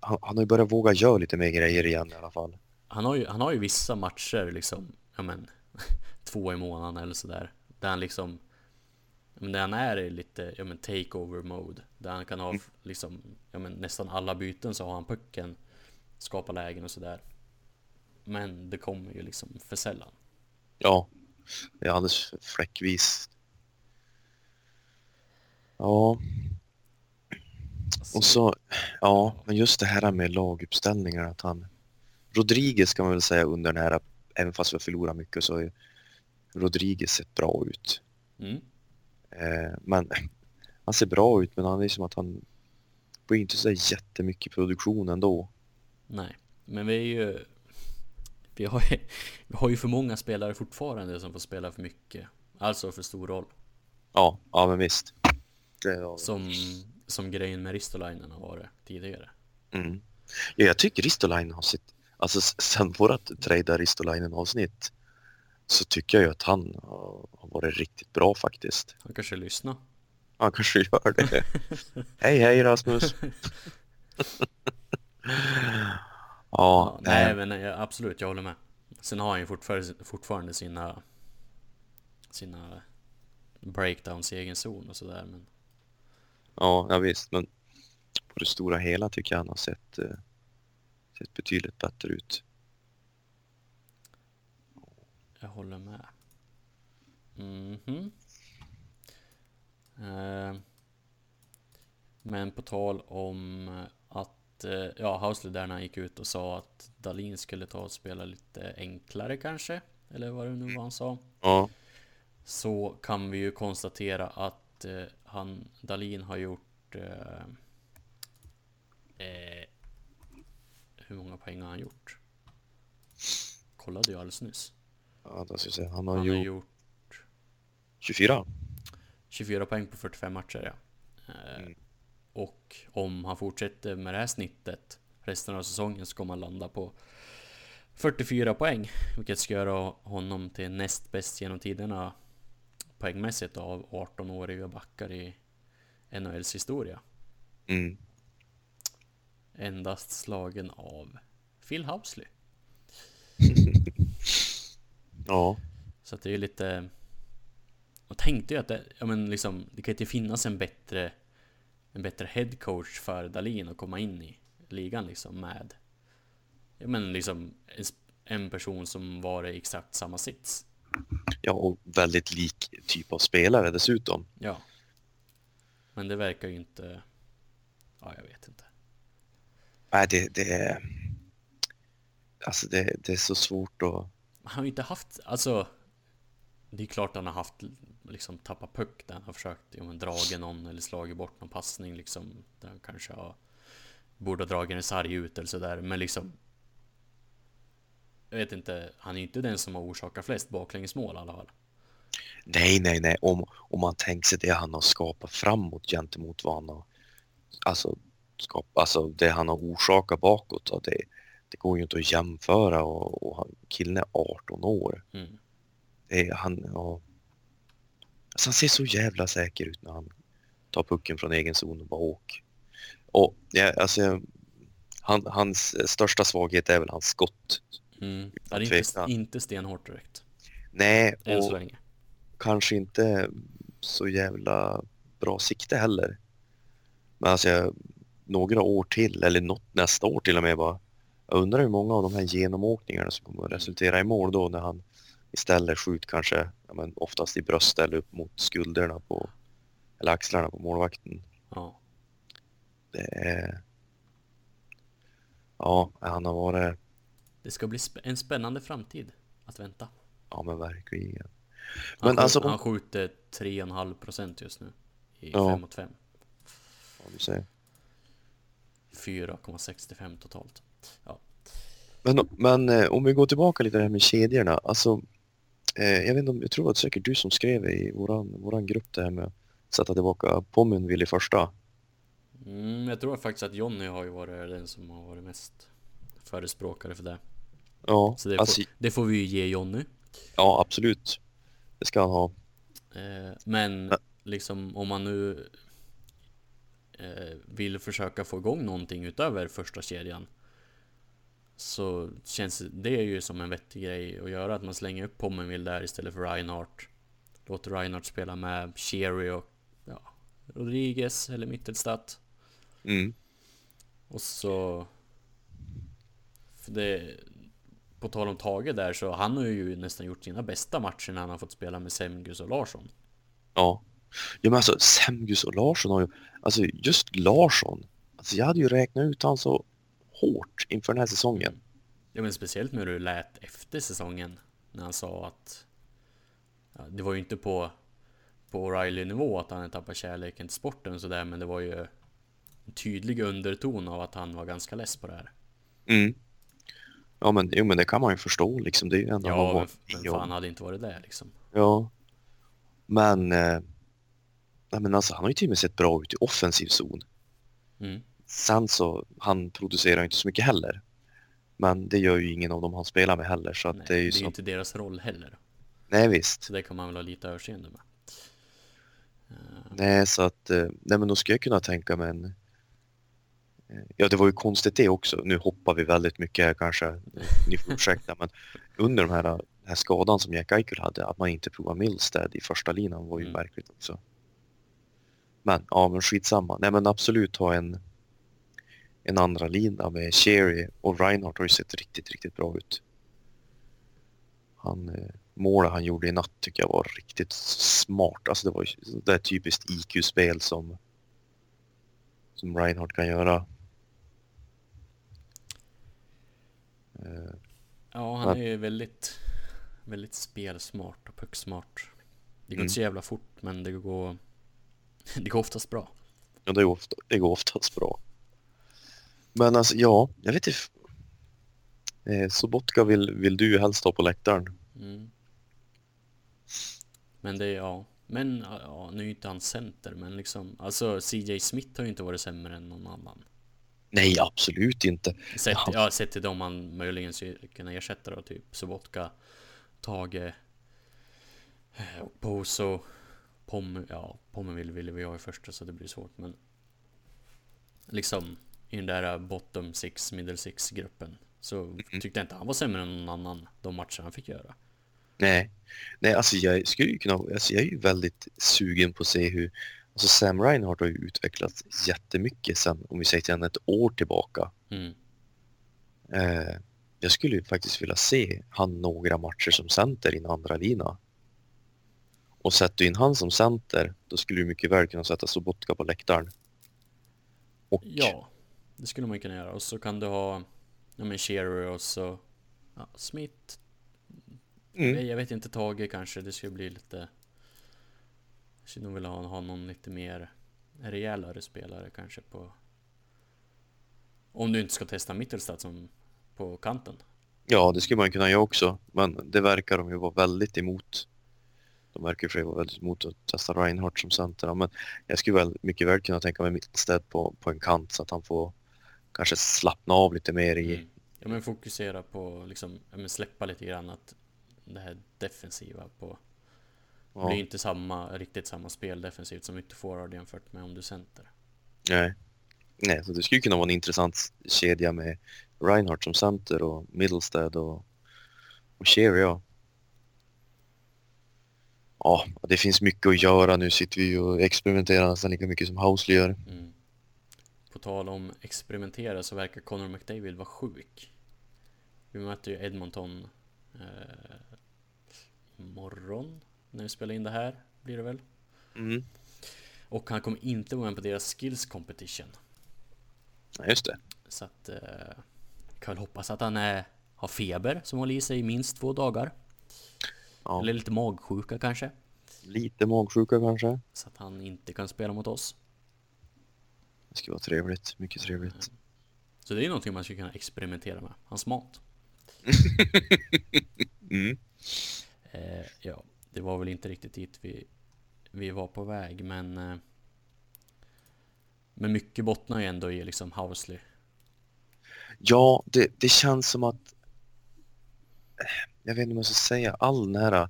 han, han har ju börjat våga göra lite mer grejer igen i alla fall. Han har ju, han har ju vissa matcher liksom, ja men [LAUGHS] Två i månaden eller sådär Där han liksom men Där han är i lite, ja men takeover mode Där han kan ha f- liksom, ja men nästan alla byten så har han pucken Skapa lägen och sådär Men det kommer ju liksom för sällan Ja, det är alldeles fläckvis. Ja, och så, ja, men just det här med laguppställningar att han... Rodriguez kan man väl säga under den här, även fast vi har förlorat mycket så har Rodriguez sett bra ut. Mm. Eh, men han ser bra ut men han är som att han får inte så jättemycket produktion ändå. Nej, men vi är ju... Vi har ju, vi har ju för många spelare fortfarande som får spela för mycket. Alltså för stor roll. Ja, ja men visst. Som, som grejen med Ristolainen har varit tidigare. Mm. Ja, jag tycker Ristolainen har sett, alltså sen vårat trada Ristolainen avsnitt så tycker jag ju att han har har varit riktigt bra faktiskt. Han kanske lyssnar. Han kanske gör det. [LAUGHS] hej hej Rasmus! [LAUGHS] ja, nej nej, men nej, absolut, jag håller med. Sen har han ju fortfarande, fortfarande sina sina breakdowns i egen zon och sådär men ja, ja visst, men på det stora hela tycker jag han har sett, eh, sett betydligt bättre ut. jag håller med. Mhm. Eh, men på tal om att eh, ja, han gick ut och sa att Dalin skulle ta och spela lite enklare kanske, eller vad det nu var han sa. Ja, så kan vi ju konstatera att eh, han, Dalin har gjort eh, eh, Hur många poäng har han gjort? Kollade jag alldeles nyss. ja då ska säga, han har Han har gjort gjort 24. 24 poäng på 45 matcher ja. Eh, Mm. Och om han fortsätter med det här snittet resten av säsongen så kommer han landa på 44 poäng. Vilket ska göra honom till näst bäst genom tiderna poängmässigt av 18-åriga backar i NHLs historia. Mm. Endast slagen av Phil Housley. [LAUGHS] Ja, Så att det är ju lite... Jag tänkte ju att det, ja men liksom, det kan inte finnas en bättre en bättre headcoach för Dalin att komma in i ligan liksom med ja men liksom en, person som var i exakt samma sits. ja, och väldigt lik typ av spelare dessutom. Ja. Men det verkar ju inte... Ja, jag vet inte. Nej, det, det är... Alltså det, det är så svårt att... Han har ju inte haft, alltså Det är klart han har haft liksom tappat puck där han har försökt ja, men, dragit någon eller slagit bort någon passning liksom Där han kanske har Borde ha dragit en sarg ut eller sådär men liksom Jag vet inte, han är inte den som har orsakat flest baklängesmål i alla fall Nej, nej, nej. Om, om man tänker sig det han har skapat framåt gentemot vad han har... Alltså, skap, alltså det han har orsakat bakåt. Och det, det går ju inte att jämföra och, och han, killen är 18 år. mm. Det är, han, ja. Alltså han ser så jävla säker ut när han tar pucken från egen zon och bara åker. Och ja, alltså, han, hans största svaghet är väl hans skott. Mm. Ja, det är inte, inte stenhårt direkt Nej, Än och kanske inte så jävla bra sikte heller. Men alltså, några år till, eller något nästa år till och med bara. Jag undrar hur många av de här genomåkningarna som kommer att resultera i mål då när han istället skjuter kanske, ja, men oftast i bröst eller upp mot skulderna på, eller axlarna på målvakten. Ja, Det är... Ja, han har varit, det ska bli spä- en spännande framtid att vänta ja men verkligen. Han, Men skjut, alltså- han skjuter 3,5% just nu I Ja. 5 mot 5 Ja, du säger. 4,65 totalt Ja, Men, men eh, om vi går tillbaka lite där med kedjorna. Alltså, jag vet inte om, jag tror att det var säkert du som skrev i våran, våran grupp det här med att sätta tillbaka Pommenville i första. mm, jag tror faktiskt att Jonny har ju varit den som har varit mest förespråkare för det Ja, Så det, alltså, får, det får vi ju ge Jonny ja absolut. Det ska han ha. eh, Men liksom om man nu eh, vill försöka få igång någonting utöver första kedjan Så känns det ju som en vettig grej att göra att man slänger upp Pommenville där istället för Reinhardt Låter Reinhardt spela med Sherry och ja, Rodriguez eller Mittelstadt Mm. Och så... För det... På på tal om Tage där så han har ju nästan gjort sina bästa matcher när han har fått spela med Semgus och Larsson. Ja. Ja men alltså Semgus och Larsson har ju, alltså just Larsson, alltså jag hade ju räknat ut han så hårt inför den här säsongen. Ja men speciellt när du lät efter säsongen när han sa att ja, det var ju inte på på O'Reilly-nivå att han hade tappat kärleken till sporten sådär men det var ju en tydlig underton av att han var ganska less på det här. Mm. Ja men, jo, men det kan man ju förstå liksom. Det är ju ändå Ja, han men var vem fan hade inte varit det liksom? Ja. Men, eh, nej, men alltså, han har ju till och med sett bra ut i offensiv zon. Mm. Sen så, han producerar inte så mycket heller. Men det gör ju ingen av dem han spelar med heller. Så Nej, det är ju det är så. inte deras roll heller. Nej visst. Så det kan man väl ha lite överseende med. Eh, Nej så att, eh, nej men då skulle jag kunna tänka mig en... eh, Ja det var ju konstigt det också. Nu hoppar vi väldigt mycket här kanske. Ni får ursäkta men under de här, den här skadan som Jack Eichel hade, att man inte provar Milstead i första linan var ju Mm. märkligt också. Men ja men skitsamma. Nej men absolut ha en en andra lina med Cherry och Reinhardt har ju sett riktigt, riktigt bra ut. Han, eh, målet han gjorde i natt tycker jag var riktigt smart. Alltså det var ju det typiskt IQ-spel som som Reinhardt kan göra. Eh, Ja, han Men- är ju väldigt, väldigt spelsmart och pucksmart. Det går Mm. inte så jävla fort, men det går, det går oftast bra. Ja, det, är ofta, det går oftast bra. Men alltså, ja, jag vet inte. Eh, Sobotka vill, vill du ju helst ha på läktaren. Mm. Men det är, ja. Men ja, nu är ju inte han center, men liksom, alltså CJ Smith har ju inte varit sämre än någon annan. Nej, absolut inte. Sett, Ja. ja, sett till dem man möjligen skulle kunna ersätta då, typ Sobotka, Tage, eh, Poso, Pomme, ja, Pommeville ville vi ha i första så det blir svårt, men liksom i den där bottom six, middle six gruppen så tyckte jag inte han var sämre än någon annan de matcher han fick göra. Nej, nej alltså jag skulle ju kunna, alltså jag är ju väldigt sugen på att se hur, alltså Sam Reinhardt har ju utvecklats jättemycket sen, om vi säger till ett år tillbaka. Mm. Eh, jag skulle ju faktiskt vilja se han några matcher som center i en andra lina. Och sätter du in han som center, då skulle du mycket väl kunna sätta Sobotka på läktaren. Och Ja, det skulle man kunna göra. Och så kan du ha ja, men Shearer och så ja, Smith. mm, Jag vet inte, Tage kanske. Det skulle bli lite... Jag skulle nog vilja ha, ha någon lite mer rejälare spelare kanske på... Om du inte ska testa Mittelstadt som på kanten. ja, det skulle man kunna göra också. Men det verkar de ju vara väldigt emot. De verkar ju vara väldigt emot att testa Reinhardt som center. Men jag skulle väl mycket väl kunna tänka mig Mittelstedt på, på en kant så att han får kanske slappna av lite mer i... Mm. Ja men fokusera på liksom, ja, men släppa lite grann att det här defensiva på... Det Ja, blir inte samma, riktigt samma spel defensivt som ytterforward jämfört med om du center. nej. nej, så det skulle kunna vara en intressant kedja med Reinhardt som center och Middlestead och, och Cherry, ja. Ja, det finns mycket att göra. Nu sitter vi och experimenterar nästan lika mycket som Housley gör. Mm. På tal om experimentera så verkar Connor McDavid vara sjuk. Vi möter ju Edmonton eh, imorgon när vi spelar in det här blir det väl. Mm. Och han kommer inte vara med på deras skills competition. Ja, just det. Så att eh, kan väl hoppas att han är, har feber som håller i sig i minst två dagar. Ja, Eller lite magsjuka kanske. lite magsjuka kanske. Så att han inte kan spela mot oss. Det skulle vara trevligt. Mycket trevligt. Så det är någonting man skulle kunna experimentera med. Hans mat. [LAUGHS] Mm. Eh, ja, det var väl inte riktigt dit vi, vi var på väg, men... Eh, men mycket bottnar ju ändå i liksom Housley. Ja, det, det känns som att... Jag vet inte vad jag ska säga. All den här,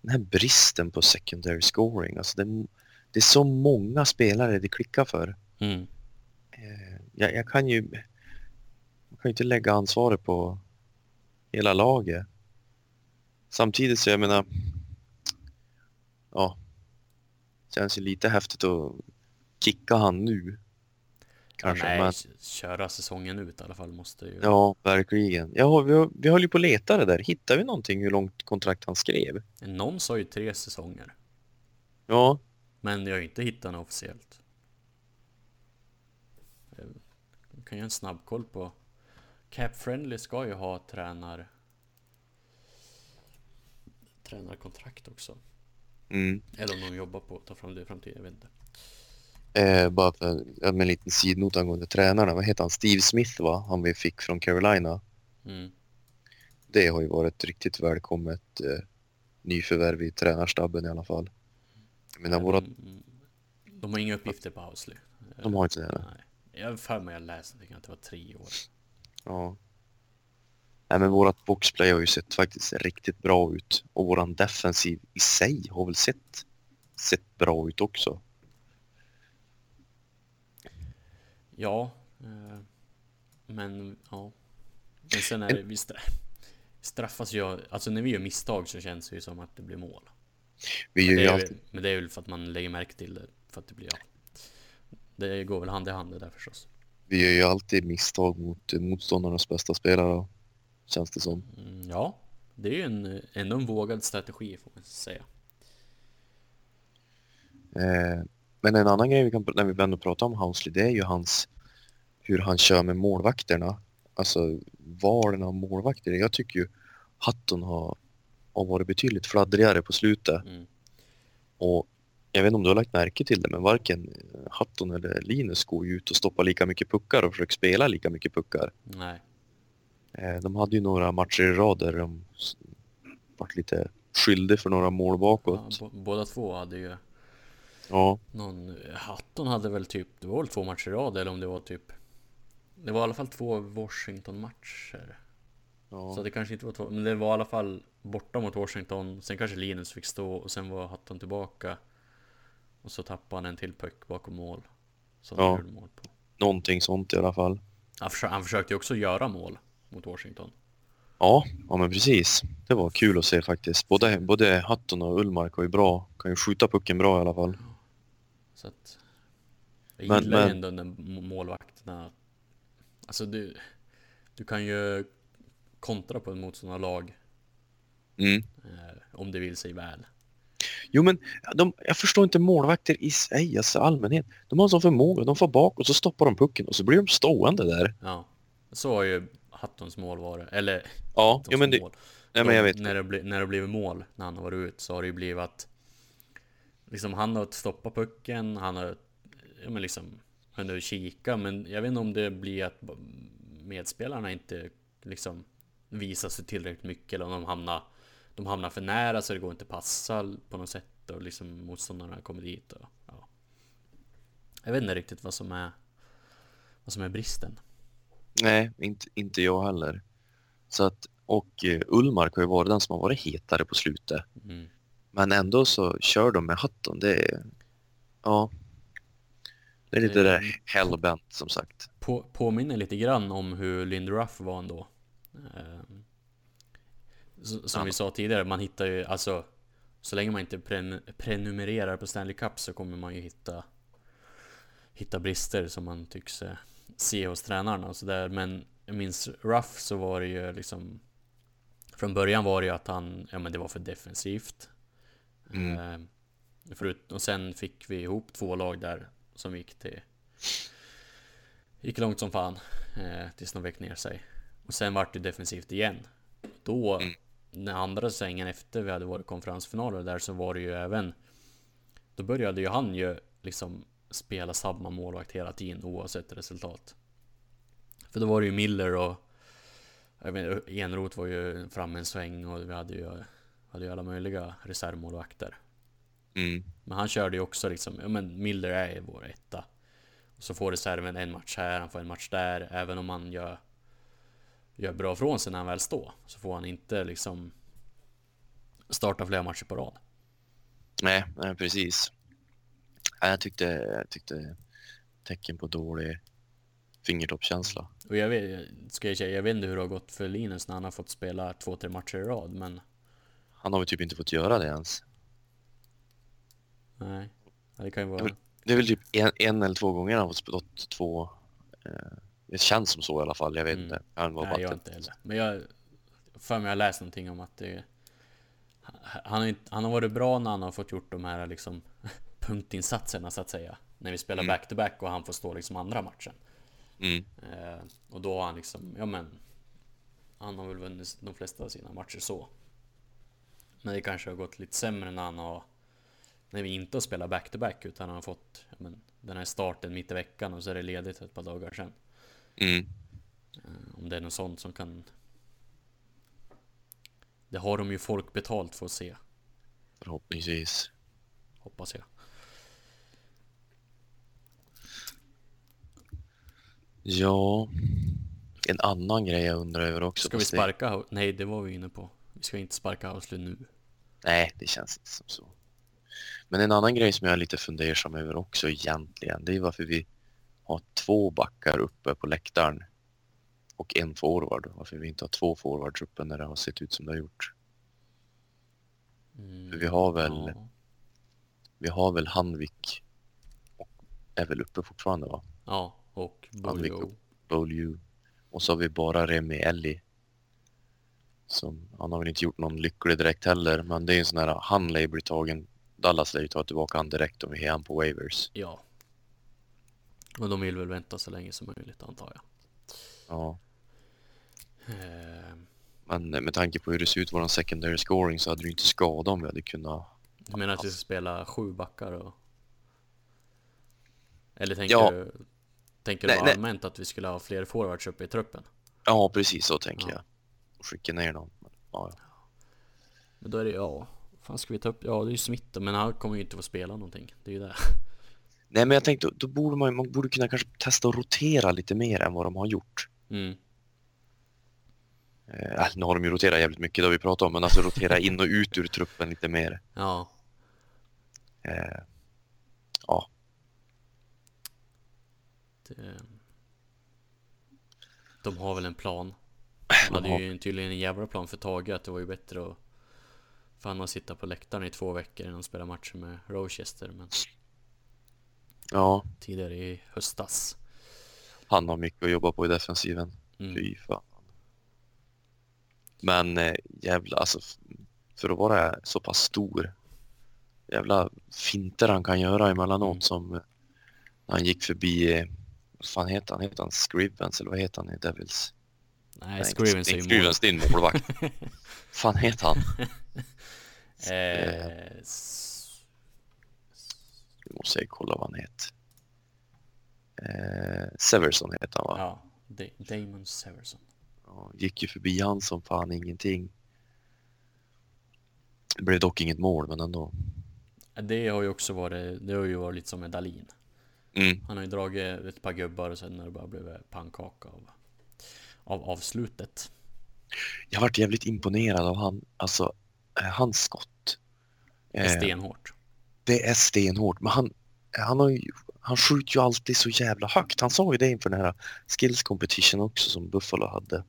den här bristen på secondary scoring. Alltså det, det är så många spelare det klickar för. Mm. Eh, Jag, jag kan ju... Man kan ju inte lägga ansvaret på hela laget. Samtidigt så jag menar... Ja. Känns ju lite häftigt att kicka han nu. Kanske. Nej, Men, köra säsongen ut i alla fall måste ju. ja, verkligen. Ja, vi, vi höll ju på att leta det där. Hittade vi någonting hur långt kontrakt han skrev? Någon sa ju tre säsonger. Ja, Men jag har inte hittat något officiellt. Jag kan göra en snabbkoll på Cap Friendly ska ju ha tränar tränarkontrakt också. mm. Eller om de jobbar på att ta fram det i framtiden, jag vet inte. Eh, bara för, med en liten sidnot angående tränarna. Vad heter han? Steve Smith va? Han vi fick från Carolina. Mm. Det har ju varit riktigt välkommet eh, nyförvärv i tränarstaben i alla fall. Jag menar, våra, de, de har inga uppgifter på Housley. de har inte det. nej. Jag har för mig jag läste det kan inte vara tre år. Ja. Nej, men vårat boxplay har ju sett faktiskt riktigt bra ut och våran defensiv i sig har väl sett, sett bra ut också. Ja, eh, men ja. Men sen är det, vi stra- straffas ju, alltså när vi gör misstag så känns det ju som att det blir mål. Vi Men gör det, ju är, alltid, men det är väl för att man lägger märke till det, för att det blir ja. Det går väl hand i hand det där förstås. vi gör ju alltid misstag mot motståndarnas bästa spelare. Känns det som. Mm, ja, det är ju en, ändå en vågad strategi får man säga. Eh, men en annan grej vi kan, när vi ändå pratar om Housley, det är ju hans, hur han kör med målvakterna. Alltså valen av målvakter. Jag tycker ju Hatton har, har varit betydligt fladdrigare på slutet. Mm. Och jag vet inte om du har lagt märke till det, men varken Hatton eller Linus går ju ut och stoppar lika mycket puckar och försöker spela lika mycket puckar. Nej, Eh, De hade ju några matcher i rad där de vart lite skyldig för några mål ja, bakåt. bo- båda två hade ju Ja, någon, Hatton hade väl typ, det var väl två matcher i rad eller om det var typ Det var i alla fall två Washington-matcher. ja. Så det kanske inte var två, men det var i alla fall borta mot Washington. Sen kanske Linus fick stå och sen var Hatton tillbaka. Och så tappade han en till puck bakom mål. Som Ja. han gjorde mål på. någonting sånt i alla fall. Han, försö- han försökte ju också göra mål mot Washington. Ja, ja men precis. Det var kul att se faktiskt. Både, både Hatton och Ullmark var ju bra. Kan ju skjuta pucken bra i alla fall. Så att Jag Men- gillar men- ändå när må- målvakterna Alltså du Du kan ju kontra på en motståndarlag Mm. eh, Om det vill sig väl Jo men de, jag förstår inte målvakter i sig, alltså allmänhet. De har en sån förmåga, de får bak och så stoppar de pucken och så blir de stående där. Ja Så har ju Hattons mål varit Eller Ja, jo men det, mål. nej men jag vet. När det, bli, när det blivit mål När han har varit ut så har det ju blivit att Liksom han har stoppat pucken Han har Ja men liksom Hunnit kika men jag vet inte om det blir att Medspelarna inte Liksom Visar sig tillräckligt mycket eller om de hamnar De hamnar för nära så det går inte passa på något sätt och liksom motståndarna kommer dit och ja. Jag vet inte riktigt vad som är Vad som är bristen Nej, inte, inte jag heller. Så att, och eh, Ullmark har ju varit den som har varit hetare på slutet. mm. Men ändå så kör de med Hatton. Det är, ja. Det är lite Eh, där hellbent som sagt. på, påminner lite grann om hur Lindy Ruff var ändå. Ehm, som Ja. vi sa tidigare, man hittar ju alltså så länge man inte pren prenumererar på Stanley Cup så kommer man ju hitta hitta brister som man tycks eh, se hos tränarna och sådär. Men jag minns Ruff så var det ju liksom från början var det ju att han, ja men det var för defensivt. Mm. Ehm, förut, och sen fick vi ihop två lag där som gick till Gick långt som fan eh, tills de vek ner sig. Och sen vart det defensivt igen. Då, Mm. Den andra svängen efter vi hade varit konferensfinaler där så var det ju även Då började ju han ju liksom spela samma målvakt hela tiden oavsett resultat. För då var det ju Miller och jag vet, Enroth var ju framme en sväng och vi hade ju, hade ju alla möjliga reservmålvakter. Mm. Men han körde ju också liksom, ja men Miller är vår etta. Och så får reserven en match här, han får en match där. Även om han gör, gör bra från sig när han väl står. Så får han inte liksom starta flera matcher på rad. Nej, nej, precis. Jag tyckte, jag tyckte tecken på dålig fingertoppskänsla. Och jag vet, ska jag, säga, jag vet inte hur det har gått för Linus när han har fått spela två, tre matcher i rad. Men Han har väl typ inte fått göra det ens. nej. Ja, Det kan ju vara... Det är väl typ en, en eller två gånger han har fått spela två, Eh, Det känns som så i alla fall, jag vet Mm. inte. Vara Nej, jag inte heller. Men jag för mig har läst någonting om att det han har, inte, han har varit bra när han har fått gjort de här liksom [LAUGHS] punktinsatserna så att säga. När vi spelar Mm. back-to-back och han får stå liksom andra matchen. Mm. Eh, och då har han liksom, ja men Han har väl vunnit de flesta av sina matcher så Men det kanske har gått lite sämre när han har När vi inte har spelat back-to-back utan han har fått ja, men, Den här starten mitt i veckan och så är det ledigt ett par dagar sen Mm. Eh, Om det är något sånt som kan Det har de ju folk betalt för att se Förhoppningsvis. Hoppas jag Ja. En annan grej jag undrar över också. Ska vi det- sparka Hou- Nej det var vi inne på Vi ska inte sparka Housley nu Nej, det känns inte som så. Men en annan grej som jag är lite fundersam över också egentligen, det är varför vi har två backar uppe på läktaren och en forward. Varför vi inte har två forwards uppe när det har sett ut som det har gjort. Mm, För vi har väl, ja. vi har väl Hanvik och är väl uppe fortfarande va? ja, och Boljo Bolju. Och så har vi bara Remi Elli. Som, han har väl inte gjort någon lycklig direkt heller, men det är en sån här, han lär bli tagen, Dallas lär ju ta tillbaka han direkt om vi har han på waivers. Ja. Och de vill väl vänta så länge som möjligt antar jag. Ja, Eh, men med tanke på hur det ser ut våran secondary scoring så hade ju inte skadat om vi hade kunnat... du menar att vi ska spela sju backar och... Eller tänker Ja. du... Tänker Nej, du nej. allmänt att vi skulle ha fler forwards uppe i truppen? Ja, precis så tänker Ja. jag. Och skicka ner dem. Men, ja, ja. Men då är det ja... fan ska vi ta upp? Ja det är ju Smith men han kommer ju inte få spela någonting. Det är ju det. Nej, men jag tänkte då borde man, man borde kunna kanske testa att rotera lite mer än vad de har gjort. Mm. Eh, nu har de ju roterat jävligt mycket, det har vi pratat om, men alltså rotera in och ut ur truppen lite mer. Ja. Eh, ja, Det... De har väl en plan. De de hade har, ju tydligen en jävla plan för Tage att det var ju bättre att för han att sitta på läktaren i två veckor innan de spelar matcher med Rochester men ja, tidigare i höstas. han har mycket att jobba på i defensiven. Mm. Fy fan. Men eh, jävla, alltså för att vara så pass stor. Jävla finter han kan göra emellanåt Mm. som eh, när han gick förbi, eh, vad fan heter han? Heter han Scrivens eller vad heter han i Devils? Nej, Scrivens är ju. Scrivens, din målvakt. [LAUGHS] fan heter han? [LAUGHS] Eh, s- Nu måste jag kolla vad han heter. Eh, Severson heter han va? ja, Da- Damon Severson. Ja, gick ju förbi han som fan ingenting. Det blev dock inget mål men ändå. Det har ju också varit, det har ju varit lite som med Dalin. Mm. Han har ju dragit ett par gubbar och sen har det bara blivit pannkaka av, av avslutet. Jag varit jävligt imponerad av han, alltså eh, hans skott. Eh, stenhårt. Det är stenhårt men han, han, har ju, han skjuter ju alltid så jävla högt. Han sa ju det inför den här skills competition också som Buffalo hade.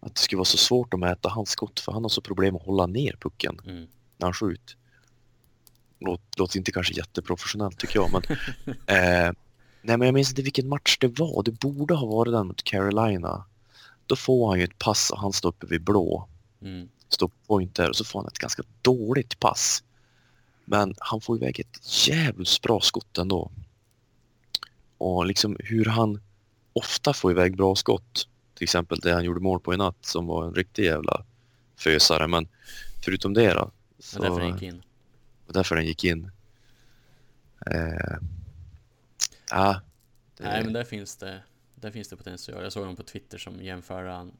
Att det skulle vara så svårt att mäta hans skott för han har så problem att hålla ner pucken Mm. när han skjuter. Låt, låter inte kanske jätteprofessionellt tycker jag men [LAUGHS] eh, Nej men jag minns inte vilken match det var. Det borde ha varit den mot Carolina. Då får han ju ett pass och han står uppe vid blå. Mm. Står på point där och så får han ett ganska dåligt pass. Men han får iväg ett jävligt bra skott ändå. Och liksom hur han ofta får iväg bra skott. Till exempel det han gjorde mål på i natt som var en riktig jävla fösare. Men förutom det då. Så, är därför han gick in. därför den gick in. Eh, ja, det, Nej men där finns det, där finns det potential. Jag såg honom på Twitter som jämförde han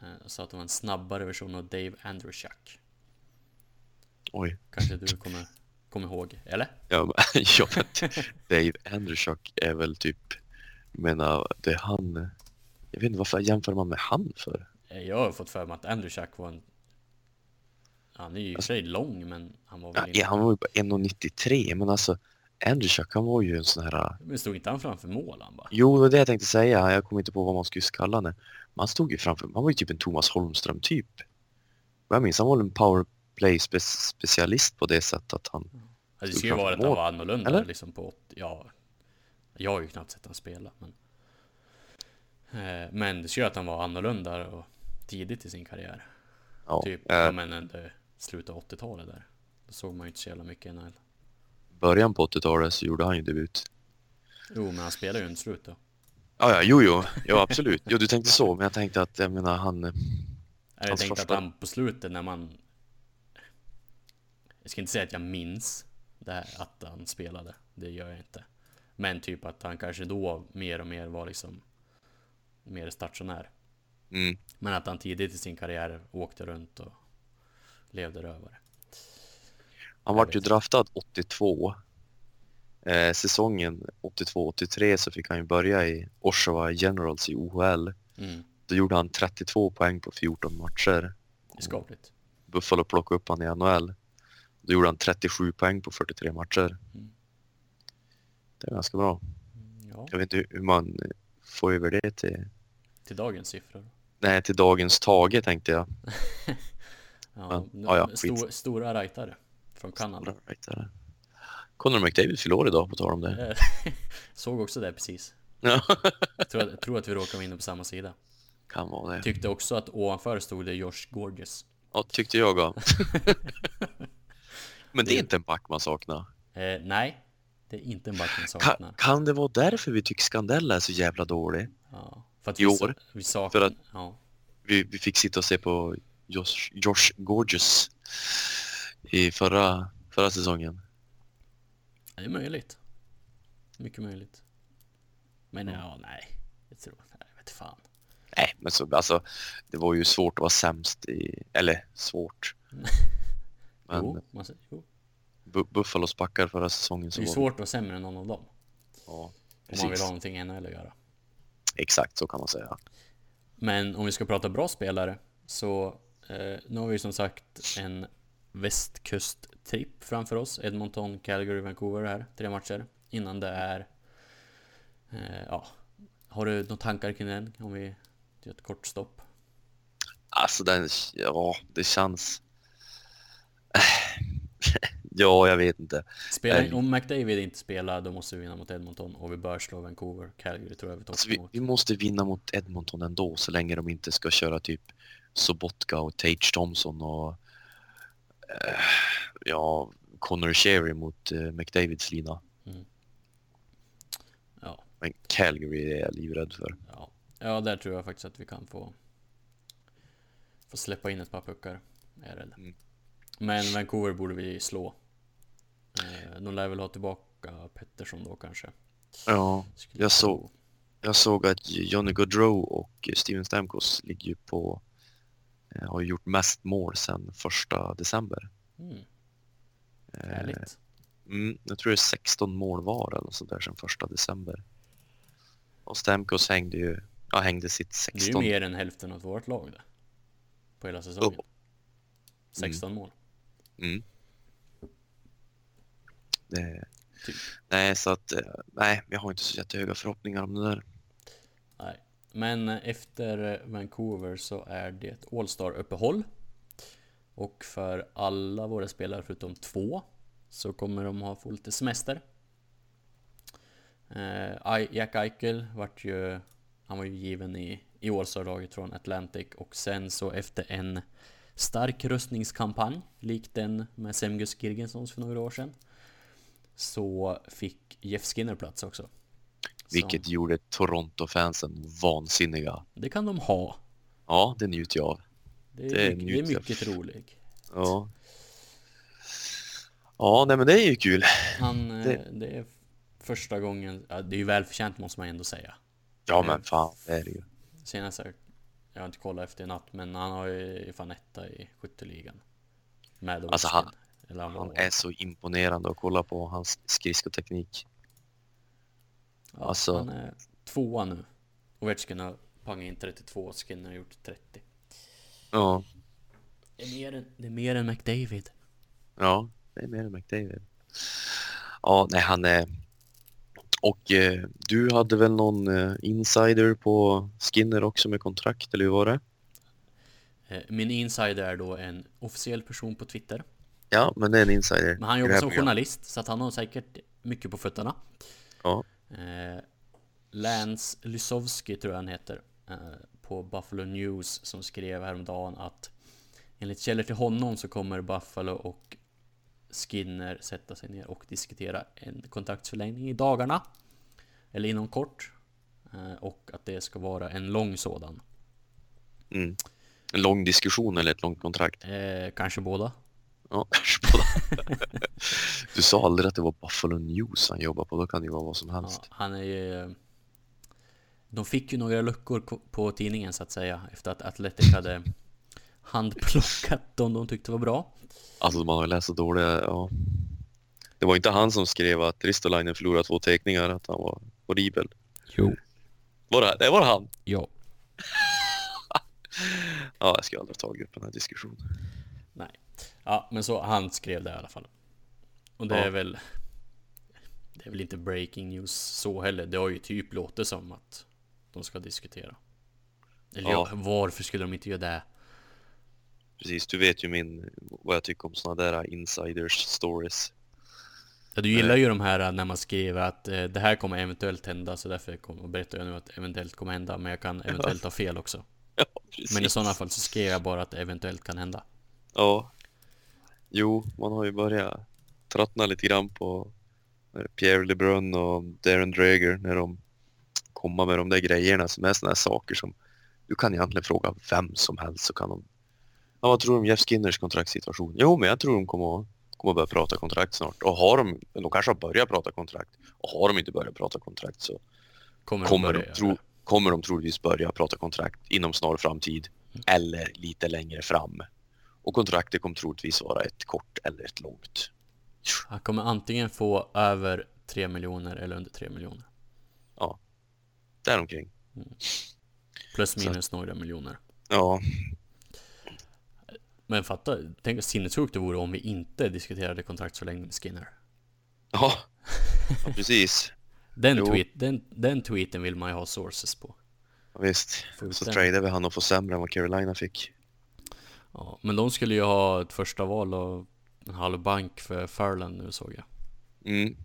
eh, sa att det var en snabbare version av Dave Andrushak. Oj. Kanske du kommer, kommer ihåg? Eller? Ja, men, [LAUGHS] ja, men Dave Andrushak är väl typ, jag menar, det är han, jag vet inte varför jämför man med han för? Eh, Jag har fått för mig att Andrushak var en Han är ju i för sig lång men han var väl Ja, inte han var ju bara 1,93 men alltså Andrushak han var ju en sån här, Men stod inte han framför mål han bara? jo det var det jag tänkte säga, jag kommer inte på vad man skulle kalla honom. Men han stod ju framför, han var ju typ en Thomas Holmström typ. Vad jag minns, han var en powerplay spe specialist på det sättet att han, Alltså, det skulle ju vara att han var annorlunda eller? liksom på 80, ja Jag har ju knappt sett han spela men Eh, Men det skulle att han var annorlunda och tidigt i sin karriär. Ja, Typ, eh, ja men under slutet av 80-talet där. Då såg man ju inte så jävla mycket NHL. början på 80-talet så gjorde han ju debut. Jo, men han spelar ju under slut då. Ja, ja, jo, jo, jo, absolut. Jo, du tänkte så, men jag tänkte att, jag menar, han... eh, Jag tänkte första- att han på slutet när man... Jag ska inte säga att jag minns det här, att han spelade. Det gör jag inte. Men typ att han kanske då mer och mer var liksom mer stationär. Mm, Men att han tidigt i sin karriär åkte runt och levde rövare. han vart ju draftad 82. Eh, säsongen 82-83 så fick han ju börja i Oshawa Generals i OHL. Mm, Då gjorde han 32 poäng på 14 matcher. det är skapligt. Buffalo plockade upp han i NHL. Då gjorde han 37 poäng på 43 matcher. Mm. Det är ganska bra. Mm, Ja, Jag vet inte hur man får över det till, till dagens siffror. nej, till dagens Tage tänkte jag. [LAUGHS] Ja, Men, ja, ja, skit. stor, stora rightare från Kanada. Right där. Connor McDavid fyller år idag på tal om det. Eh, [LAUGHS] Såg också det precis. Ja, Jag tror, att, jag tror att vi råkar vara inne på samma sida. kan vara det. Tyckte också att ovanför stod det Josh Gorgeous. Ja, tyckte jag ja. [LAUGHS] Men det är inte en back man saknar. Eh, nej, det är inte en back Ka saknar. kan det vara därför vi tycker Scandella är så jävla dålig? Ja, för att i vi, år, vi saknar... för att- Ja, Vi, vi fick sitta och se på Josh, Josh Gorgeous i förra, förra säsongen. det är möjligt. Mycket möjligt. Men ja, nej. Jag tror... Jag vet fan. Nej, men så, alltså, det var ju svårt att vara sämst i, eller svårt. [LAUGHS] Men Jo, man, säger- jo. Bu Buffalos backar förra säsongen Det så är ju var svårt att vara sämre än någon av dem. Ja, Om man vill ha någonting i NHL att göra. Exakt så kan man säga. Men om vi ska prata bra spelare så eh, nu har vi som sagt en västkusttripp framför oss. Edmonton, Calgary, Vancouver här. Tre matcher. Innan det är... Eh, ja. Har du några tankar kring den? Om vi gör ett kort stopp. Alltså den, ja, det känns... [LAUGHS] ja, jag vet inte. Spelar, Nej. om McDavid inte spelar, då måste vi vinna mot Edmonton och vi bör slå Vancouver. Calgary tror jag vi tar Alltså, vi, vi måste vinna mot Edmonton ändå så länge de inte ska köra typ Sobotka och Tage Thompson och eh, ja, Connor Sherry mot eh, McDavids lina. Ja, Men Calgary är jag livrädd för. ja. ja, där tror jag faktiskt att vi kan få, få släppa in ett par puckar. Är jag rädd. Mm. Men Vancouver borde vi slå. Eh, de lär väl ha tillbaka Pettersson då kanske. Ja, Jag såg- jag såg att Johnny Gaudreau och Steven Stamkos ligger ju på eh, har gjort mest mål sedan första december. Mm, Eh, härligt. Mm, jag tror det är 16 mål var eller så där sedan första december. Och Stamkos hängde ju, ja hängde sitt Det är ju 16. mer än hälften av vårt lag där. På hela säsongen. 16 mål. Mm. Det, Typ. nej, så att, eh, nej, jag har inte så jättehöga förhoppningar om det där. Nej. Men efter Vancouver så är det All-Star uppehåll. Och för alla våra spelare förutom två så kommer de ha få lite semester. Eh, Jack Eichel vart ju, han var ju given i, i All-Star-laget från Atlantic och sen så efter en stark rustningskampanj likt den med Semgus Girgensons för några år sedan så fick Jeff Skinner plats också. Vilket Så, gjorde Toronto-fansen vansinniga. det kan de ha. Ja, det njuter jag av. Det är, Det är mycket, det är mycket roligt. Ja. Ja, nej men det är ju kul. Han, eh, Det- det... är första gången, det är ju välförtjänt måste man ändå säga. Ja men fan, det är det ju. Senast jag, har inte kollat efter i natt, men han har ju fan etta i skytteligan. Med Alltså, han- han, Han är så imponerande att kolla på hans skridskoteknik. ja, alltså- han är tvåa nu. Ovechkin har pangat in 32, Skinner har gjort 30. Ja, Det är mer än, det är mer än McDavid. ja, det är mer än McDavid. Ja, nej han är... Och eh, du hade väl någon eh, insider på Skinner också med kontrakt, eller hur var det? Eh, Min insider är då en officiell person på Twitter. Ja, men det är en insider. Men han jobbar som journalist, så att han har säkert mycket på fötterna. Ja, Eh, Lance Lysowski tror jag han heter eh, på Buffalo News som skrev häromdagen att enligt källor till honom så kommer Buffalo och Skinner sätta sig ner och diskutera en kontraktsförlängning i dagarna. Eller inom kort. Eh, och att det ska vara en lång sådan. Mm. En lång diskussion eller ett långt kontrakt? Eh, kanske båda. Ja, [LAUGHS] kanske båda. [LAUGHS] du sa aldrig att det var Buffalo News han jobbar på, då kan det ju vara vad som helst. Ja, han är ju... De fick ju några luckor ko- på tidningen så att säga efter att Athletic hade handplockat dem de tyckte var bra. Alltså man har läst så dåliga, ja. Det var inte han som skrev att Ristolainen förlorade två teckningar, att han var horribel. Jo. Var det, det var han? Ja. [LAUGHS] Ja, jag ska aldrig ha tagit upp den här diskussionen. Nej. Ja, men så han skrev det i alla fall. Och det Ja. är väl... Det är väl inte breaking news så heller. Det har ju typ låtit som att de ska diskutera. Eller. Ja. varför skulle de inte göra det? Precis, du vet ju min, vad jag tycker om såna där insiders stories. Ja, du gillar ju de här när man skriver att eh, det här kommer eventuellt hända så därför kommer, berättar jag nu att eventuellt kommer hända men jag kan eventuellt ha fel också. [LAUGHS] Ja. Men i sådana fall så skrev jag bara att det eventuellt kan hända. Ja. Jo, man har ju börjat tröttna lite grann på eh, Pierre LeBrun och Darren Dreger när de kommer med de där grejerna som är såna här saker som du kan egentligen fråga vem som helst så kan de Ja, vad tror du om Jeff Skinners kontraktssituation? Jo, men jag tror de kommer att, kommer att börja prata kontrakt snart. Och har de, de kanske har börjat prata kontrakt. Och har de inte börjat prata kontrakt så Kommer, kommer de tro, kommer de troligtvis börja prata kontrakt inom snar framtid eller lite längre fram. Och kontraktet kommer troligtvis vara ett kort eller ett långt. Han kommer antingen få över 3 miljoner eller under 3 miljoner. Däromkring. Plus Så- minus några miljoner. Ja, Men fatta, tänk vad sinnessjukt det vore om vi inte diskuterade kontraktsförlängning med Skinner. ja, ja precis. Den, tweet, den, den tweeten vill man ju ha sources på. Ja, visst. Ut Så tradar vi han och får sämre än vad Carolina fick. Ja, men de skulle ju ha ett första val och en halv bank för Furlan nu såg jag. Mm.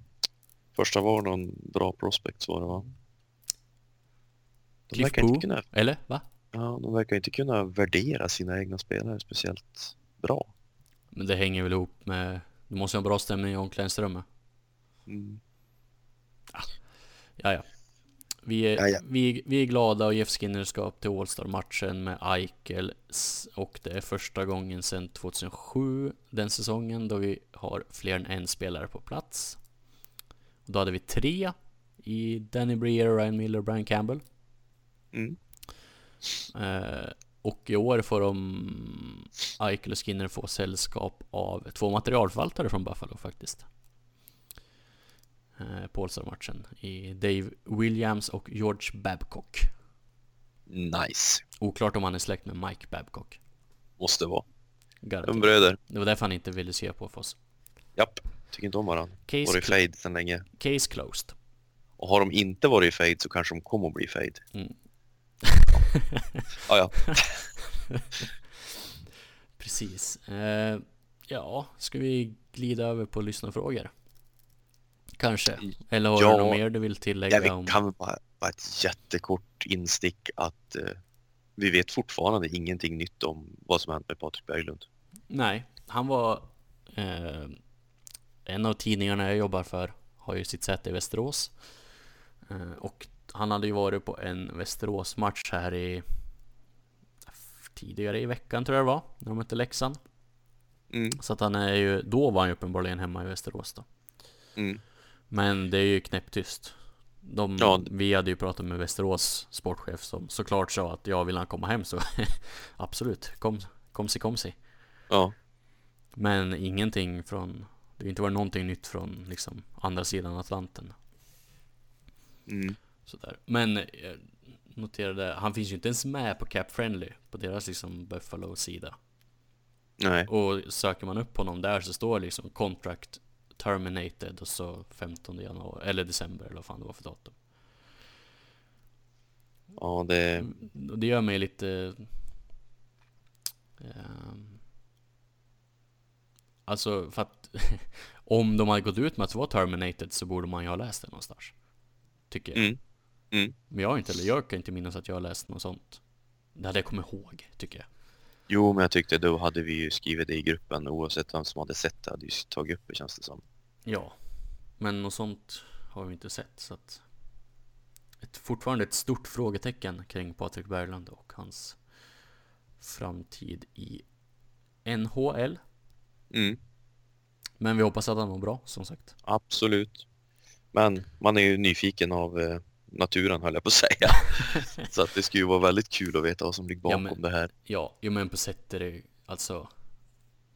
Första var någon bra prospect var det va? De Cliff Boo. Eller? Va? Ja, de verkar inte kunna värdera sina egna spelare speciellt bra. Men det hänger väl ihop med... Du måste ha en bra stämning i omklädningsrummet. Mm. Ja, ja. Vi är, Ja, ja. Vi, vi är glada och Jeff Skinner ska upp till All-Star-matchen med Eichel och det är första gången sedan 2007 den säsongen då vi har fler än en spelare på plats. Då hade vi tre i Danny Breer, Ryan Miller och Brian Campbell. Mm. Eh, och i år får de Eichel och Skinner få sällskap av två materialförvaltare från Buffalo faktiskt. Eh, på All-Star-matchen i Dave Williams och George Babcock. Nice. Oklart om han är släkt med Mike Babcock. Måste vara. De Garanterat. bröder. Det var därför han inte ville se på för oss. Japp. Tycker inte om varandra. Case, Varit i fade sedan länge. case closed. Och har de inte varit i fade så kanske de kommer att bli fade. Mm. [LAUGHS] Ja, ja. [LAUGHS] Precis. Eh, ja, ska vi glida över på lyssnarfrågor? Kanske. Eller har Ja. du något mer du vill tillägga? ja vi om... kan bara, bara ett jättekort instick att eh, vi vet fortfarande ingenting nytt om vad som hänt med Patrik Berglund. Nej, han var eh, en av tidningarna jag jobbar för har ju sitt säte i Västerås. Eh, och han hade ju varit på en Västerås-match här i tidigare i veckan tror jag det var, när de mötte Leksand. Mm. Så att han är ju, då var han ju uppenbarligen hemma i Västerås då. Mm. Men det är ju knäpptyst. De, Ja. Vi hade ju pratat med Västerås sportchef som såklart sa att ja, vill han komma hem så [LAUGHS] absolut, kom, kom si, kom si. Ja. Men ingenting från, det har inte varit någonting nytt från liksom andra sidan Atlanten. Mm. Sådär. Men jag noterade, han finns ju inte ens med på Cap Friendly, på deras liksom Buffalo-sida. Nej. Och söker man upp honom där så står det liksom contract terminated och så 15 januari, eller december eller vad fan det var för datum. Ja, det... Och det gör mig lite... ehm, alltså för att [LAUGHS] om de hade gått ut med att det var terminated så borde man ju ha läst det någonstans. Tycker jag. Mm. Mm. Men jag har inte, eller jag kan inte minnas att jag har läst något sånt. Det hade jag kommit ihåg, tycker jag. Jo, men jag tyckte då hade vi ju skrivit det i gruppen oavsett vem som hade sett det hade ju tagit upp det känns det som. Ja, men något sånt har vi inte sett så att ett, fortfarande ett stort frågetecken kring Patrik Berglund och hans framtid i NHL. Mm, Men vi hoppas att han mår bra, som sagt. absolut. Men man är ju nyfiken av eh, naturen höll jag på att säga. [LAUGHS] Så att det skulle ju vara väldigt kul att veta vad som ligger Ja, bakom men- det här. Ja, jo men på sätt är det alltså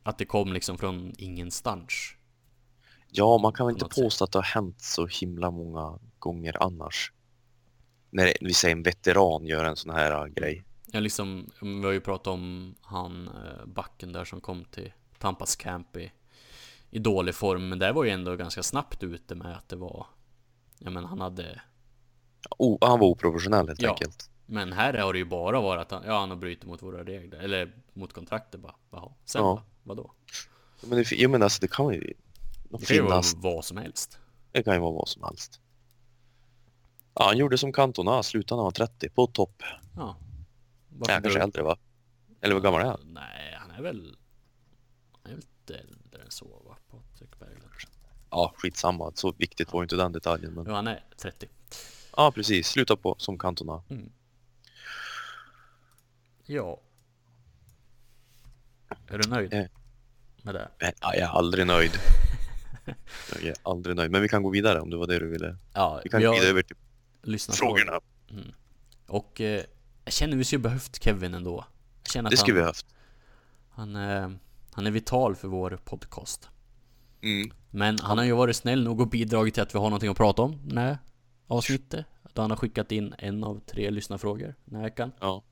att det kom liksom från ingenstans. Ja, man kan väl inte något sätt. påstå att det har hänt så himla många gånger annars. När vi säger en veteran gör en sån här äh, grej. Ja, liksom, vi har ju pratat om han eh, backen där som kom till Tampas camp i, i dålig form, men där var ju ändå ganska snabbt ute med att det var, ja men han hade, Oh, han var oprofessionell helt Ja. enkelt. men här har det ju bara varit att han, ja han har brutit mot våra regler, eller mot kontraktet bara, jaha, sen Ja. då? Vadå? Men det, jag menar alltså det kan ju Det ju vara finnas, vad som helst. det kan ju vara vad som helst. Ja, han gjorde som Cantona, slutade när han var 30 på topp. Ja. Ja, kanske drar- äldre va? Eller hur gammal är han? Nej, han är väl, han är väl lite äldre än så va, Patrik Berglund. Ja, skitsamma. Så viktigt var ju inte den detaljen. Men... Jo, han är 30. Ja, precis. Sluta på som Cantona. Ja. Är du nöjd Eh. med det? Nej, jag är aldrig nöjd. [LAUGHS] Jag är aldrig nöjd. Men vi kan gå vidare om det var det du ville. Ja, Vi kan gå vidare över till frågorna. På, och eh, jag känner vi skulle behövt Kevin ändå. Jag känner att Det skulle vi haft. han, eh, han är vital för vår podcast. Mm. Men han har ju varit snäll nog och bidragit till att vi har någonting att prata om den här avsnittet. Då han har skickat in en av tre lyssnarfrågor den här veckan. Ja.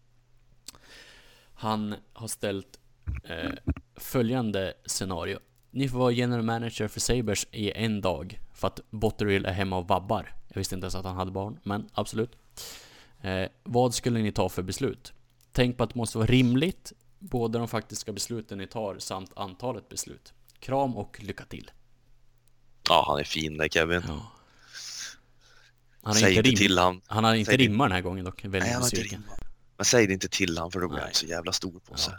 Han har ställt eh, följande scenario. Ni får vara general manager för Sabres i en dag för att Botterill är hemma och vabbar. Jag visste inte ens att han hade barn, men absolut. Eh, vad skulle ni ta för beslut? Tänk på att det måste vara rimligt, både de faktiska besluten ni tar samt antalet beslut. Kram och lycka till. ja, han är fin där Kevin. Han har Säg inte, rim, till han. han har inte Säg det. rimmat den här gången dock. Väldigt Nej, han har inte rimmat. Men säg det inte till han för då blir han så jävla stor på sig.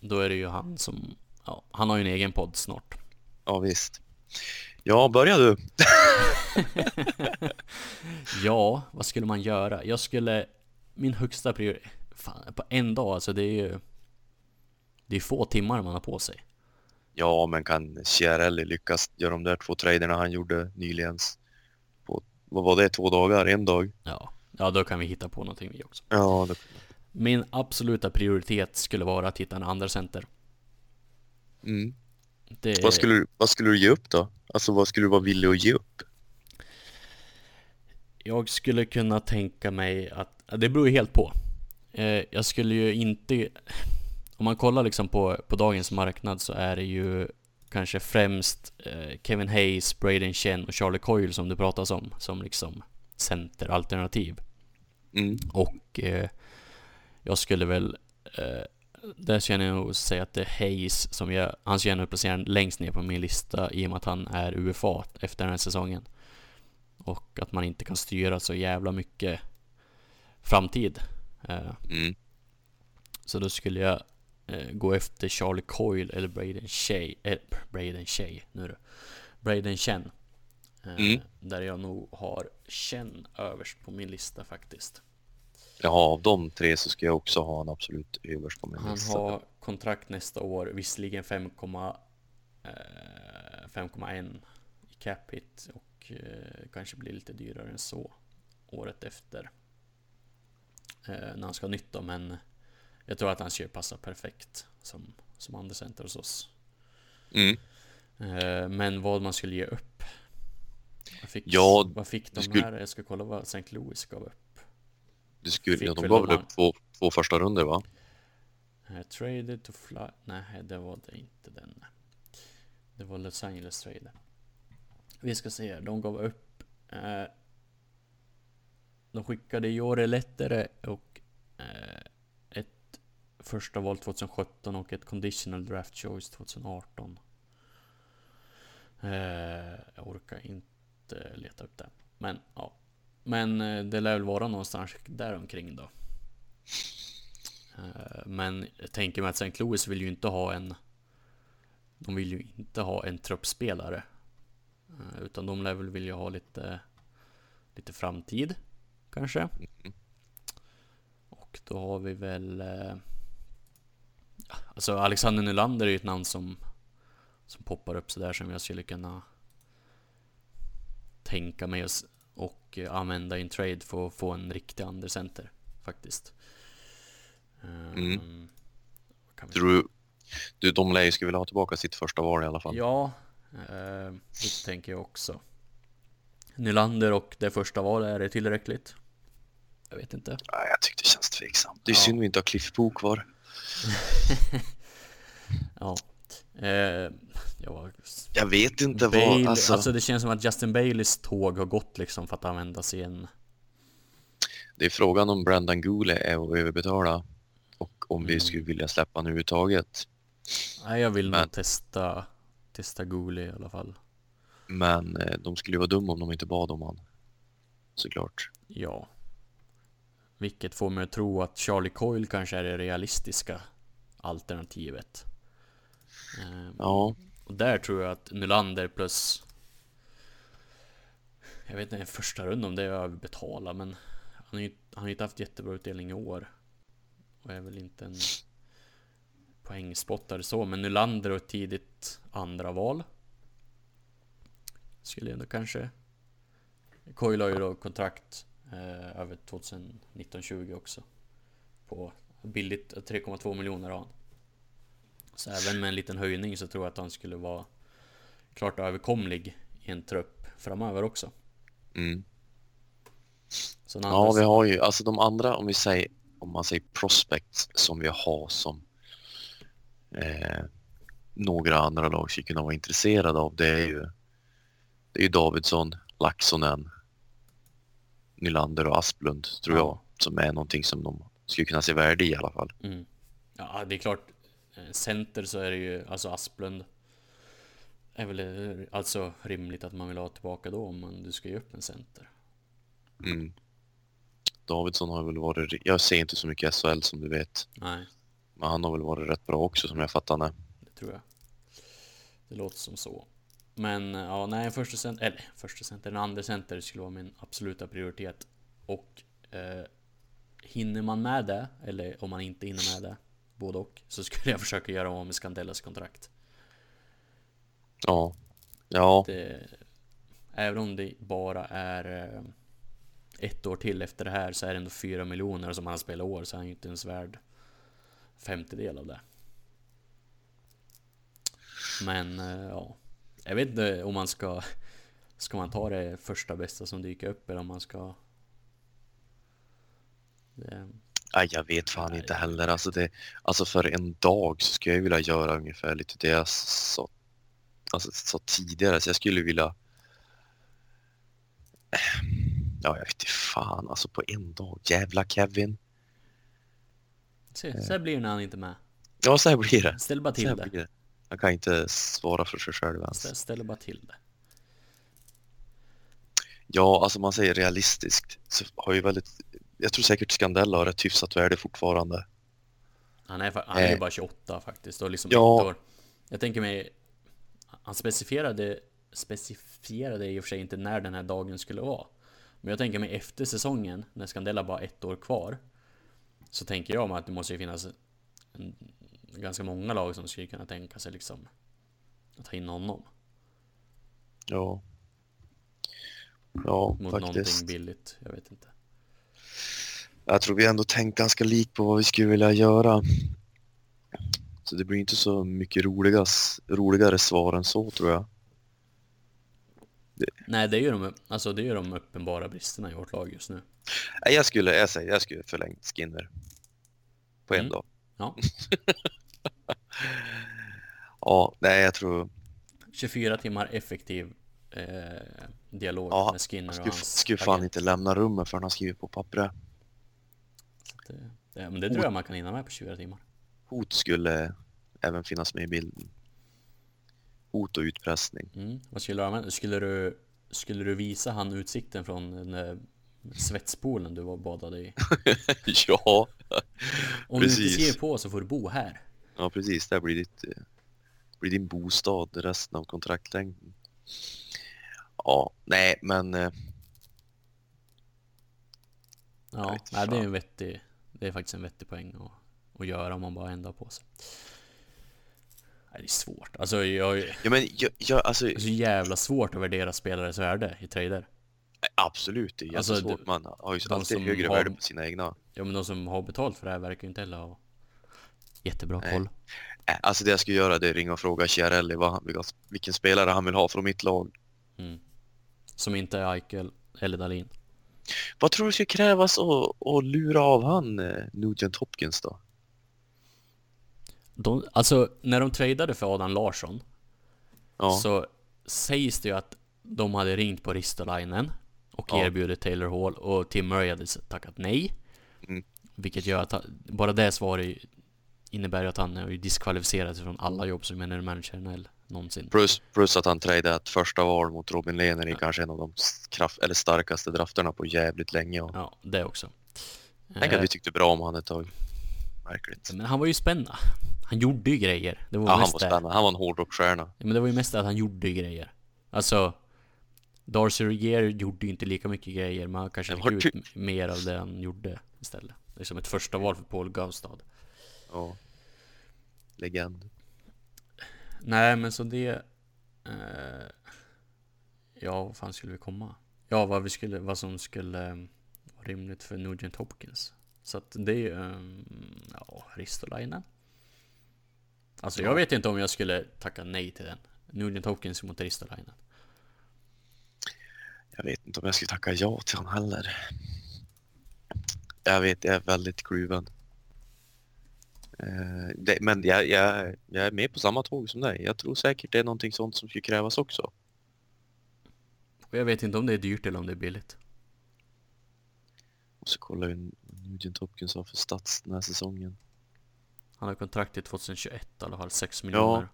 Då är det ju han som, ja, han har ju en egen podd snart. Ja, visst. Ja, börja du. [LAUGHS] Ja, vad skulle man göra? Jag skulle, min högsta prioritet, på en dag alltså det är ju Det är få timmar man har på sig Ja, men kan Chiarelli lyckas göra de där två traderna han gjorde nyligen vad var det, två dagar, en dag? Ja, ja då kan vi hitta på någonting vi också Ja, det, Min absoluta prioritet skulle vara att hitta en andra center mm. det, vad, skulle, du- vad skulle du ge upp då? Alltså vad skulle du vara villig att ge upp? Jag skulle kunna tänka mig att, det beror ju helt på eh, Jag skulle ju inte Om man kollar liksom på, på dagens marknad så är det ju Kanske främst eh, Kevin Hayes, Braden Chen och Charlie Coyle som det pratas om Som liksom centeralternativ Mm. Och eh, jag skulle väl eh, Där känner jag nog säga att det är Hayes som jag Han nog placera längst ner på min lista i och med att han är UFA efter den här säsongen Och att man inte kan styra så jävla mycket Framtid eh, Mm. Så då skulle jag gå efter Charlie Coyle eller Braden Shea eh, Braden Shea nu då Braden Chen eh, Mm. Där jag nog har Chen överst på min lista faktiskt Ja, av de tre så ska jag också ha en absolut överst på min Han lista. har kontrakt nästa år, visserligen 5, eh, 5,1 i cap hit och eh, kanske blir lite dyrare än så året efter. Eh, när han ska ha nytt då, men jag tror att han skulle passa perfekt som, som andra center hos oss. Mm. Eh, men vad man skulle ge upp? Vad fick, Ja, vad fick de skulle- här? Jag ska kolla vad St. Louis gav upp. Du skulle, Fick ja, de gav väl upp två, två första runder va? Uh, traded to fly... Nej, det var det inte den. Det var Los Angeles Trade. Vi ska se här, de gav upp... eh, de skickade Jore Lettere och eh, första val 2017 och ett conditional draft choice 2018. Eh, jag orkar inte leta upp det. Men ja. Men eh, det lär väl vara någonstans där omkring då. Eh, Men jag tänker mig att St. Louis vill ju inte ha en De vill ju inte ha en truppspelare Eh, Utan de lär väl vilja ha lite Lite framtid Kanske Och då har vi väl eh, Alltså Alexander Nylander är ju ett namn som Som poppar upp sådär som jag skulle kunna Tänka mig och, och eh, använda i en trade för att få en riktig undercenter Faktiskt Mm. Ehm, vi- Tror du, du, de lär ju skulle vilja ha tillbaka sitt första val i alla fall. Ja, eh, det tänker jag också. Nylander och det första valet, är det tillräckligt? Jag vet inte. Nej, jag tyckte det känns tveksamt. Det är Ja. synd vi inte har Cliff Boo kvar. [LAUGHS] Ja. Eh, ja Jag vet inte Bale, vad, alltså... alltså, det känns som att Justin Baileys tåg har gått liksom för att använda sin... Det är frågan om Brandon Gooley är att överbetala och om vi Mm. skulle vilja släppa honom överhuvudtaget. Nej, jag vill Men- nog testa, testa Gooley i alla fall. Men eh, de skulle ju vara dumma om de inte bad om han. Såklart. Ja. Vilket får mig att tro att Charlie Coyle kanske är det realistiska alternativet. Eh, Ja, Och där tror jag att Nylander plus Jag vet inte, första runda om det är överbetala men Han har ju han har ju inte haft jättebra utdelning i år Och är väl inte en Poängspottare så men Nylander och ett tidigt andra val Skulle jag ändå kanske Coyle har ju då kontrakt eh, över 2019-20 också På billigt 3,2 miljoner har så även med en liten höjning så tror jag att han skulle vara klart överkomlig i en trupp framöver också. mm. Ja vi har ju, alltså de andra om vi säger, om man säger prospects som vi har som eh, några andra lag skulle kunna vara intresserade av det är ju det är ju Davidsson, Laxonen, Nylander och Asplund tror Ja. jag som är någonting som de skulle kunna se värde i i alla fall. Mm. Ja, det är klart. eh, Center så är det ju, alltså Asplund är väl eh, alltså rimligt att man vill ha tillbaka då om man, du ska ge upp en center. Mm. Davidsson har väl varit, jag ser inte så mycket SHL som du vet, Nej, men han har väl varit rätt bra också som jag fattar det. det tror jag. Det låter som så. Men eh, ja, nej, första center, eller första center, en andra center skulle vara min absoluta prioritet. Och eh, hinner man med det, eller om man inte hinner med det, både och, så skulle jag [LAUGHS] försöka göra om med Scandellas kontrakt. Ja, ja, Det, även om det bara är eh, ett år till efter det här så är det ändå fyra miljoner som han har spelat år så han är ju inte ens värd femtedel av det. Men eh, ja, jag vet inte om man ska Ska man ta det första bästa som dyker upp eller om man ska det, Nej, jag vet fan inte heller. Alltså, det, alltså för en dag så skulle jag vilja göra ungefär lite det jag sa, alltså, sa tidigare. Så jag skulle vilja... Ja, jag vet inte fan. Alltså på en dag. Jävla Kevin. se, så här blir det när han inte är med. Ja, så här blir det. Ställ bara Så till det. Han kan inte svara för sig själv ens. ställ bara till det. Ja, alltså man säger realistiskt så har ju väldigt... Jag tror säkert Scandella har ett hyfsat värde fortfarande. Han är, han är ju Eh. bara 28 faktiskt och liksom Ja. år. Jag tänker mig Han specificerade Specificerade i och för sig inte när den här dagen skulle vara Men jag tänker mig efter säsongen När Scandella bara har ett år kvar Så tänker jag mig att det måste ju finnas en, Ganska många lag som skulle kunna tänka sig liksom Att ta in honom Ja. Ja, Mot faktiskt. någonting billigt Jag vet inte Jag tror vi ändå tänkt ganska lik på vad vi skulle vilja göra. Så det blir inte så mycket roligas, roligare svar än så tror jag. Nej det är ju de, alltså det är de uppenbara bristerna i vårt lag just nu Jag skulle, jag säger, jag skulle förlängt Skinner. På en Mm. dag. Ja. [LAUGHS] Ja, nej jag tror, 24 timmar effektiv eh, Dialog Ja, med Skinner och hans skulle fan inte lämna rummet förrän han skriver på pappret. Det, det, men det tror jag man kan hinna med på 24 timmar. Hot skulle även finnas med i bilden. Hot och utpressning. Mm. Vad skulle du använda? Skulle du, skulle du visa han utsikten från Svetspoolen du var badade i. [LAUGHS] ja, Om du Precis. inte skriver på så får du bo här. ja, precis. Det här blir, ditt, eh, blir din bostad resten av kontraktlängden. Ja, nej, men eh, Ja, nej, det är en vettig, det är faktiskt en vettig poäng att, att göra om man bara ändrar på sig. Nej, det är svårt. Alltså jag ja, men jag, jag, alltså, det är så jävla svårt att värdera spelare så är det i trader. Absolut, det är Alltså, jättesvårt. du- Man har ju de alltid högre har- värde på sina egna. Ja men de som har betalt för det här verkar ju inte heller ha jättebra Nej. koll. Alltså det jag ska göra det är ringa och fråga Chiarelli vad han, vilken spelare han vill ha från mitt lag. Mm. Som inte är Eichel eller Dahlin. Vad tror du ska krävas att, att lura av han eh, Nugent Hopkins då? De, alltså när de tradade för Adam Larsson Ja, så sägs det ju att de hade ringt på Ristolainen och Ja. erbjudit Taylor Hall och Tim Murray hade tackat nej. Mm. Vilket gör att han, bara det svaret innebär ju att han är diskvalificerad från alla jobb som general manager NHL någonsin. plus, plus att han tradeat första val mot Robin Lehner i kanske en av de kraft, eller starkaste drafterna på jävligt länge. Och Ja, det också. Tänk Eh, att vi tyckte bra om han ett tag. Märkligt. Men han var ju spännande. Han gjorde ju grejer. Det var Ja, han mest var det. spännande. Han var en hårdrockstjärna. Ja, men det var ju mest att han gjorde grejer. Alltså Darcy Regier gjorde ju inte lika mycket grejer men han kanske fick ut typ- mer av det han gjorde istället. Det är som ett första val för Paul Gaustad. Ja. Legend. Nej men så det... Eh, ja, vad fan skulle vi komma? Ja, vad, vi skulle, vad som skulle eh, vara rimligt för Nugent Hopkins. Så att det är ju... Um, ja, Ristolainen. Alltså jag vet inte om jag skulle tacka nej till den. Nugent Hopkins mot Ristolainen. Jag vet inte om jag skulle tacka ja till honom heller. Jag vet, jag är väldigt kluven. Eh, det, men jag, jag, jag är med på samma tåg som dig. Jag tror säkert det är någonting sånt som skulle krävas också. Och jag vet inte om det är dyrt eller om det är billigt. Och så kolla hur Nugent Hopkins har för stats den här säsongen. Han har kontrakt till 2021 i alla fall, 6 miljoner.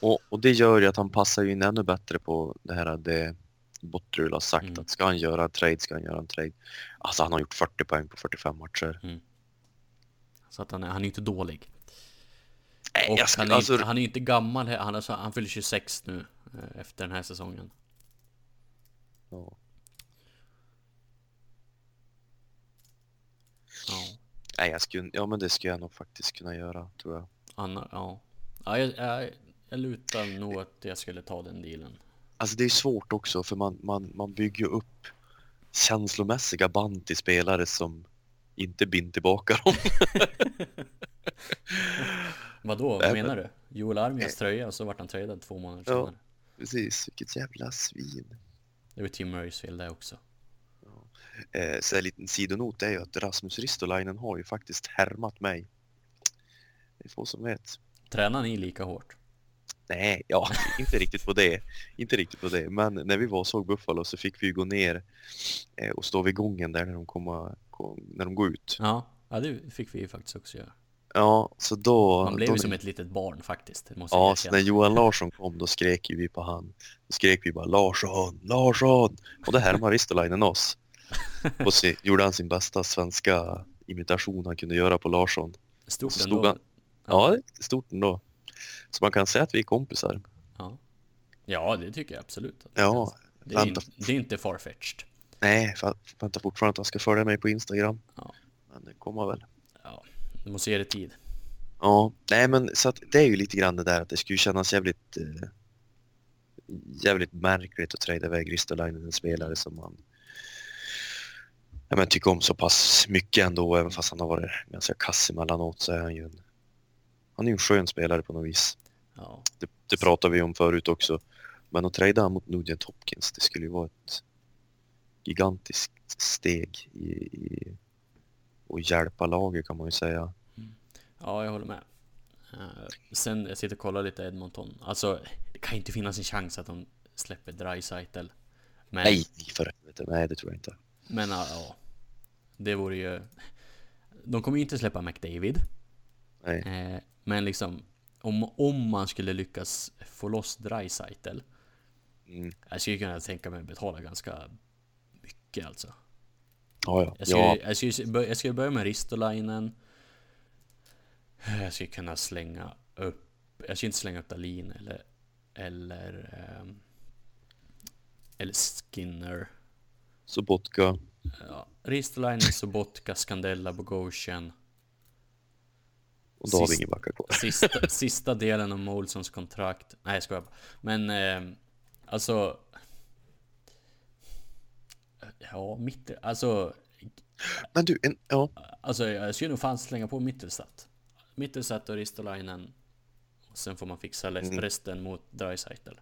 Och, och det gör ju att han passar ju in ännu bättre på det här det Bottrul har sagt Mm. att ska han göra en trade ska han göra en trade. Alltså han har gjort 40 poäng på 45 matcher. Så att han är, han är inte dålig. Nej, jag han, är alltså, inte, han är inte gammal, han, är, så- han fyller 26 nu eh, efter den här säsongen. ja. Ja, Nej, jag skulle, ja men det skulle jag nog faktiskt kunna göra tror jag. han, ja. ja jag, jag, jag lutar nog att jag skulle ta den dealen. Alltså det är svårt också för man, man, man bygger upp känslomässiga band till spelare som inte binder tillbaka dem. [LAUGHS] Vadå, vad menar du? Joel Armias tröja och så vart han tradad två månader Ja. senare. Precis, vilket jävla svin. Det var Tim Murrays fel det också. Eh, så en liten sidonot är ju att Rasmus Ristolainen har ju faktiskt härmat mig. Det är få som vet. Tränar ni lika hårt? Nej, ja, [LAUGHS] inte riktigt på det. Inte riktigt på det. Men när vi var och såg Buffalo så fick vi gå ner eh, och stå vid gången där när de, komma, kom, när de går ut. Ja, ja det fick vi ju faktiskt också göra. Ja, så då... Man blev ju som ett litet barn faktiskt, det Ja, så när Johan Larsson kom då skrek ju vi på han. Då skrek vi bara Larsson, Larsson! Och då härmade Ristolainen oss. [LAUGHS] Och så gjorde han sin bästa svenska imitation han kunde göra på Larsson. Stort ändå. han- Ja, det stort ändå. Så man kan säga att vi är kompisar. Ja. ja, det tycker jag absolut. Ja, Det är, in, det är inte farfetched. Nej, för väntar fortfarande att han ska följa mig på Instagram. Ja. Men det kommer väl. Ja, du måste ge det tid. Ja, nej men så att det är ju lite grann det där att det skulle kännas jävligt eh, jävligt märkligt att trada iväg Ristolainen, en spelare som man ja, men tycker om så pass mycket ändå, även fast han har varit ganska kass emellanåt så är han ju en han är en skön spelare på något vis. Ja, Det, det pratade vi om förut också. Men att trada mot Nugent Hopkins, det skulle ju vara ett gigantiskt steg i, i och hjälpa laget kan man ju säga. ja jag håller med. Eh, sen, jag sitter och kollar lite Edmonton. Alltså, det kan inte finnas en chans att de släpper Dreisaitl. Men, Nej, för helvete, nej det tror jag inte. men ja, ja. Det vore ju... De kommer ju inte släppa McDavid. Nej. Eh, men liksom, om, om man skulle lyckas få loss Dreisaitl. Mm. Jag skulle kunna tänka mig att betala ganska mycket alltså. Ja, ja. Jag ska, ja. jag bör- jag ska börja med Ristolainen. Jag ska kunna slänga upp... Jag ska inte slänga upp Dahlin eller... Eller... ehm, eller Skinner. Sobotka. Ja, Ristolainen, Sobotka, Scandella, Bogosian. Och då har vi ingen backar kvar. Sista, [LAUGHS] sista delen av Molsons kontrakt. Nej, jag skojar bara. Men ehm, alltså... Ja, mitt... Alltså... Men du, en, ja. Alltså jag skulle nog fan slänga på Mittelstadt. Mittelstadt och Ristolainen. Och sen får man fixa Mm. resten mot Dreisaitl.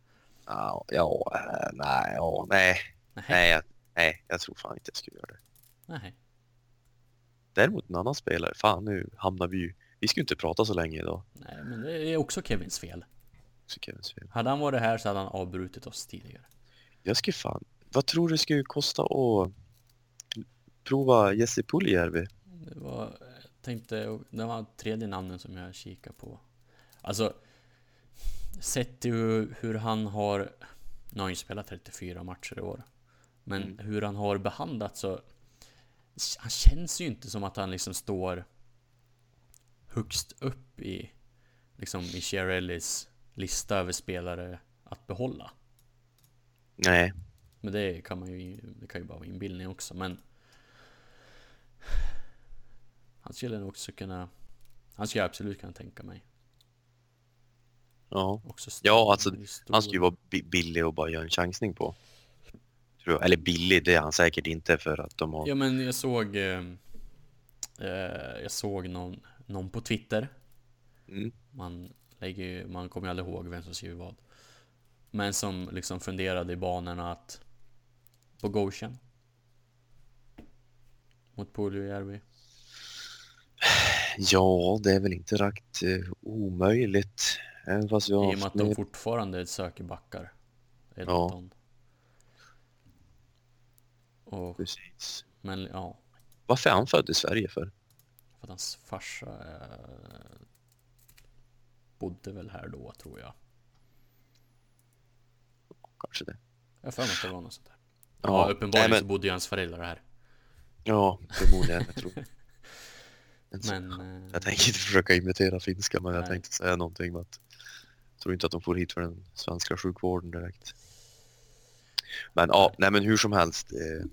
Ja, ja, eh, nej, ja, nej. Nej. Nej, jag, nej, jag tror fan inte jag skulle göra det. Nej. Däremot en annan spelare, fan nu hamnar vi ju... Vi ska ju inte prata så länge idag. Nej, men det är också Kevins fel. Så Kevins fel. Hade han varit här så hade han avbrutit oss tidigare. Jag skulle fan... Vad tror du det skulle kosta att prova Jesse Puljärvi? Det var, jag tänkte, det var tredje namnen som jag kikade på. Alltså, sett till hur, hur han har, nu har han ju spelat 34 matcher i år. Men Mm. hur han har behandlats så, han känns ju inte som att han liksom står högst upp i, liksom i Chiarellis lista över spelare att behålla. Nej, Men det kan man ju, det kan ju bara vara inbildning också, men Han skulle nog också kunna Han skulle jag absolut kunna tänka mig ja. också Ja, alltså, Han skulle ju vara bi- billig och bara göra en chansning på. Tror jag. Eller billig, det är han säkert inte för att de har... Ja men jag såg eh, eh, Jag såg någon, någon på Twitter Mm. Man lägger ju, man kommer ju aldrig ihåg vem som skriver vad Men som liksom funderade i banorna att På Goshen Mot Puljujärvi [SIGHS] Ja, det är väl inte rakt eh, omöjligt. Även fast vi har I och med att de fortfarande söker backar Edmonton Och, Precis. men ja Varför är han född i Sverige för? För att hans farsa eh, Bodde väl här då tror jag Kanske det. Jag har för mig att det var något sånt där Ja, Ja, uppenbarligen nej, så men- bodde ju hans föräldrar här Ja, förmodligen. Jag tror. [LAUGHS] Men Men eh, Jag tänker inte försöka imitera finska, men jag Nej. tänkte säga någonting med att jag tror inte att de får hit för den svenska sjukvården direkt. Men ja, nej men hur som helst. Eh,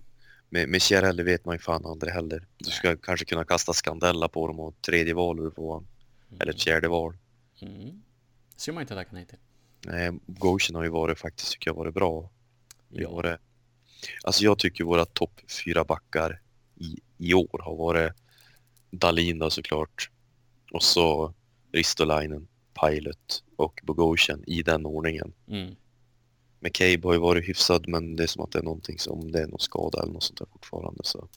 med, med Chiarelli vet man ju fan aldrig heller. Du ska kanske kunna kasta Scandella på dem och tredje val ur på honom. Eller ett fjärde val. mm. Det ska man inte tacka nej till Nej, Goshen har ju varit faktiskt, tycker jag, varit bra. Det Ja, varit, alltså jag tycker våra topp fyra backar i, i år har varit Dalin då såklart. Och så Ristolainen, Pilot och Bogosian i den ordningen. mm. McCabe har ju varit hyfsad men det är som att det är någonting som, det är någon skada eller något sånt där fortfarande så.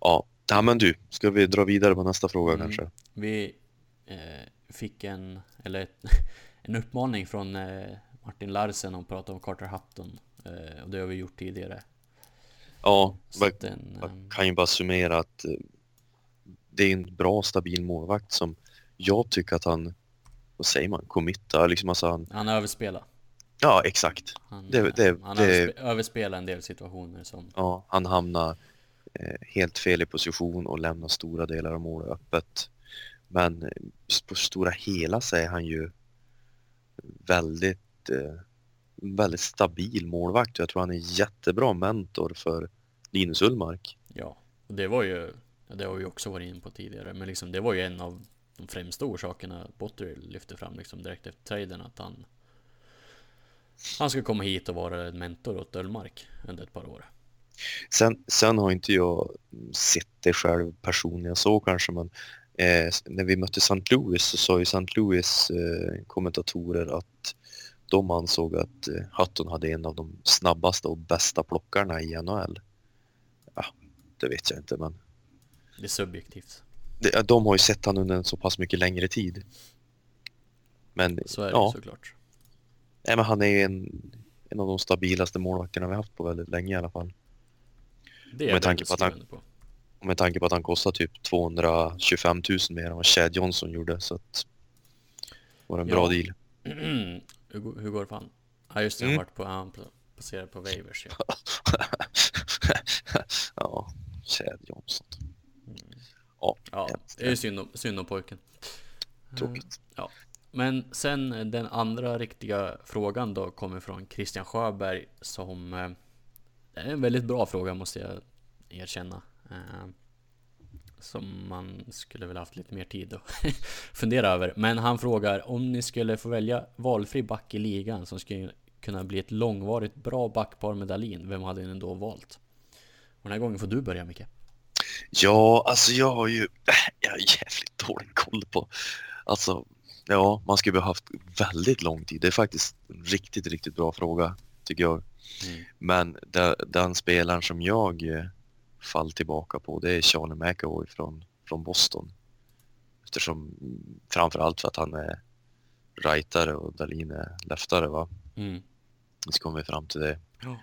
Ja, ja men du, ska vi dra vidare på nästa fråga Mm. kanske? Vi eh, fick en, eller ett, [LAUGHS] en uppmaning från eh, Martin Larsen om att prata om Carter Hutton eh, Och det har vi gjort tidigare Ja, att den, Jag ehm, kan ju bara summera att eh, det är en bra stabil målvakt som jag tycker att han, vad säger man, committar liksom alltså han, Han överspelar ja exakt. Han, Det- det- eh, han det- överspe, överspelar en del situationer som Ja, han hamnar eh, helt fel i position och lämnar stora delar av målet öppet. Men eh, på stora hela så är han ju väldigt, eh, väldigt stabil målvakt jag tror han är en jättebra mentor för Linus Ullmark. Ja, och det var ju Det har vi också varit inne på tidigare Men liksom det var ju en av de främsta orsakerna Botterill lyfte fram liksom direkt efter traden att han Han ska komma hit och vara en mentor åt Ullmark under ett par år Sen, sen har inte jag sett det själv personligen så kanske men eh, när vi mötte St. Louis så sa ju St. Louis eh, kommentatorer att de ansåg att eh, Hutton hade en av de snabbaste och bästa plockarna i NHL. Ja, det vet jag inte men Det är subjektivt ja, de har ju sett han under en så pass mycket längre tid. Men Så är det ja, såklart nej, men han är ju en, en av de stabilaste målvakterna vi haft på väldigt länge i alla fall. Det är med tanke på att han- på Och med tanke på att han kostar typ 225 000 mer än vad Chad Johnson gjorde så att det var en bra Ja. deal. [CLEARS THROAT] hur, går- hur går det för han? Ja just det, han Mm. har varit på, han passerat på Wavers [LAUGHS] ja. Chad Johnson. Ja, det är ju synd om, synd om pojken. Tråkigt. Ja. Men sen eh, den andra riktiga frågan då kommer från Christian Sjöberg som Det är en väldigt bra fråga måste jag erkänna. Eh, som man skulle väl haft lite mer tid att [LAUGHS] fundera över. Men han frågar om ni skulle få välja valfri back i ligan som skulle kunna bli ett långvarigt bra backpar med Dalin. Vem hade ni då valt? Och den här gången får du börja Micke. Ja, alltså jag har ju [CLEARS THROAT] jag har jävligt dålig koll på... Alltså, ja, man skulle haft väldigt lång tid. Det är faktiskt en riktigt, riktigt bra fråga, tycker jag. Mm. Men den, den spelaren som jag eh, fall tillbaka på, det är Charlie McAvoy från, från Boston. Eftersom, mm, framför allt för att han är rightare och Dahlin är leftare, va? Mm. Så kommer vi fram till det. Ja.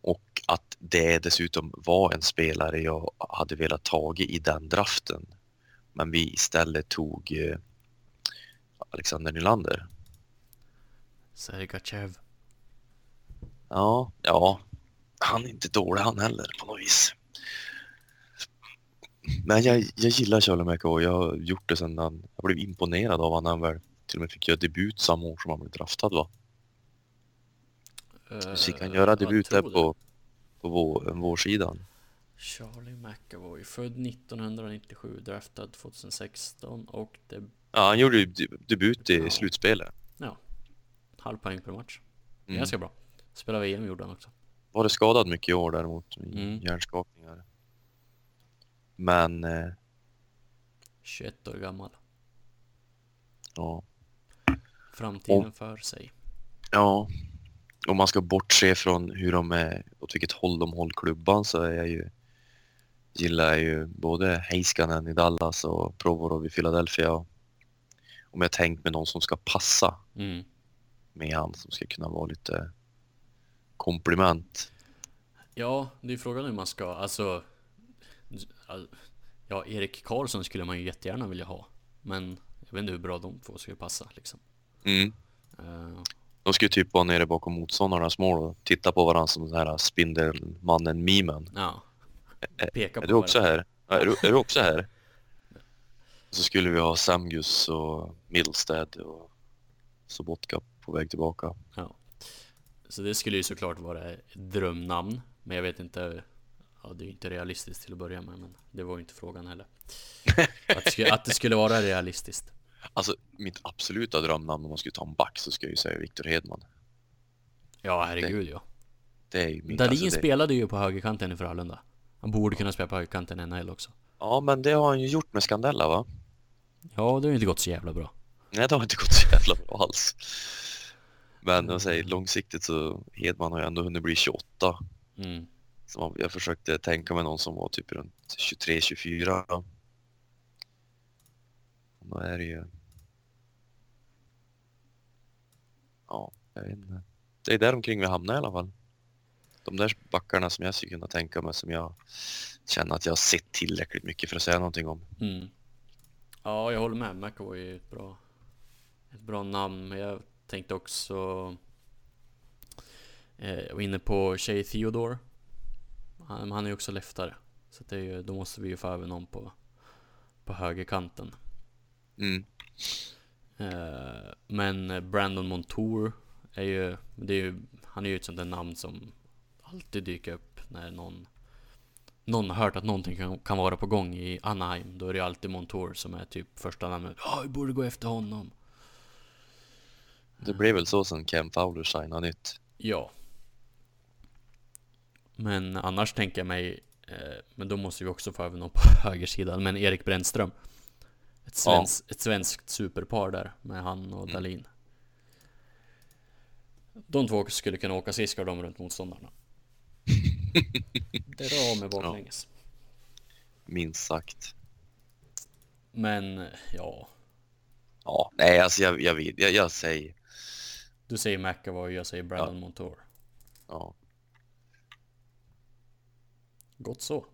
Och att det dessutom var en spelare jag hade velat tagit i den draften. Men vi istället tog eh, Alexander Nylander. Sergachev. Ja, ja, han är inte dålig han heller på något vis. Men jag, jag gillar Charlie McAvoy. Jag har gjort det sedan han, jag blev imponerad av honom när han väl till och med fick göra debut samma år som han blev draftad va? Så fick han Eh, göra jag debut där på, på vår, vårsidan. Charlie McAvoy, född 1997, draftad 2016 och det Ja, han gjorde ju de- debut i Ja. slutspelet. halv poäng per match. Mm. Ganska bra. Spela VM gjorde han också. Var det skadad mycket i år däremot, Mm. hjärnskakningar. Men eh, 21 år gammal. ja, Framtiden för sig. ja, om man ska bortse från hur de är, åt vilket håll de håller klubban så är jag ju gillar jag ju både Heiskanen i Dallas och Provorov i Philadelphia. Om jag tänkt med någon som ska passa Mm. med han som ska kunna vara lite komplement. Ja, det är frågan hur man ska, alltså... Ja, Erik Karlsson skulle man ju jättegärna vilja ha. Men jag vet inte hur bra de två skulle passa liksom. Mm. Eh, De skulle typ vara nere bakom motståndarnas mål och titta på varandra som den här Spindelmannen-memen. ja. Peka Är på du också här? Är, du, är du också här? Så skulle vi ha Samgus och Middlestead och Sobotka på väg tillbaka. Ja. Så det skulle ju såklart vara ett drömnamn. Men jag vet inte. Ja, det är ju inte realistiskt till att börja med. Men det var ju inte frågan heller. [LAUGHS] Att det skulle, att det skulle vara realistiskt. Alltså mitt absoluta drömnamn om man skulle ta en back så ska jag ju säga Victor Hedman. Ja, herregud ja. Det är ju min... Dahlin alltså, det, spelade ju på högerkanten i Frölunda. Han borde kunna spela på högerkanten i NHL också. Ja, men det har han ju gjort med Scandella va? Ja, det har ju inte gått så jävla bra. Nej, det har inte gått så jävla bra alls. Men jag säger långsiktigt så Hedman har ju ändå hunnit bli 28. Mm. Så jag försökte tänka mig någon som var typ runt 23-24. Då är det ju... Ja, jag vet inte. Det är där omkring vi hamnar i alla fall. De där backarna som jag skulle kunna tänka mig som jag känner att jag har sett tillräckligt mycket för att säga någonting om. Mm. Ja, jag håller med. McAvoy är ett bra, ett bra namn. Men jag tänkte också... Eh, jag var inne på Shay Theodore. Han, han är ju också leftare. Så det är ju, då måste vi ju få över någon på, på högerkanten. Mm. Eh, men Brandon Montour är ju, det är ju, han är ju ett sånt där namn som alltid dyker upp när någon någon har hört att någonting kan, kan vara på gång i Anaheim. Då är det alltid Montour som är typ första namnet. Ja, vi borde gå efter honom. Det blev väl så sen Ken Fowler signade nytt. Ja. Men annars tänker jag mig, eh, men då måste vi också få över någon på [LAUGHS] högersidan. Men Erik Brännström. Ett, svensk, ett svenskt superpar där med han och Mm. Dalin. De två skulle kunna åka skridskor de runt motståndarna. Dra med baklänges. Minst sagt. Men ja, Ja, nej alltså jag, jag vill, jag, jag säger, du säger McAvoy, jag säger Brandon Montour. ja, Gott så.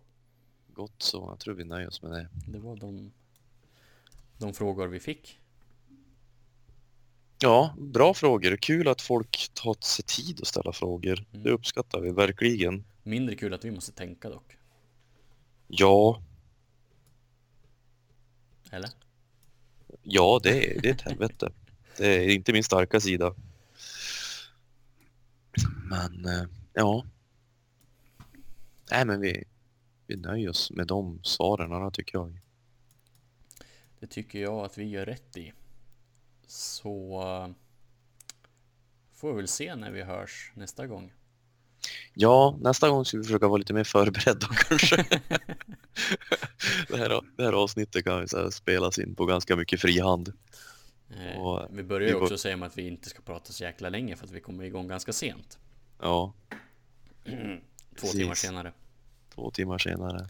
gott så. Jag tror vi nöjer oss med det. Det var de, de frågor vi fick. Ja, bra frågor. Kul att folk tar sig tid att ställa frågor. Mm. Det uppskattar vi verkligen. Mindre kul att vi måste tänka dock. Ja, Eller? ja det, är, det är ett helvete. Det är inte min starka sida. Men eh, ja. Nej men vi, vi nöjer oss med de svaren tycker jag. Det tycker jag att vi gör rätt i. Så eh, får vi väl se när vi hörs nästa gång. Ja, nästa gång ska vi försöka vara lite mer förberedda [LAUGHS] kanske. [LAUGHS] det, här, det här avsnittet kan ju så spelas in på ganska mycket frihand. Eh, vi börjar ju vi också säga att vi inte ska prata så jäkla länge för att vi kommer igång ganska sent. Ja, Två Precis. timmar senare. två timmar senare.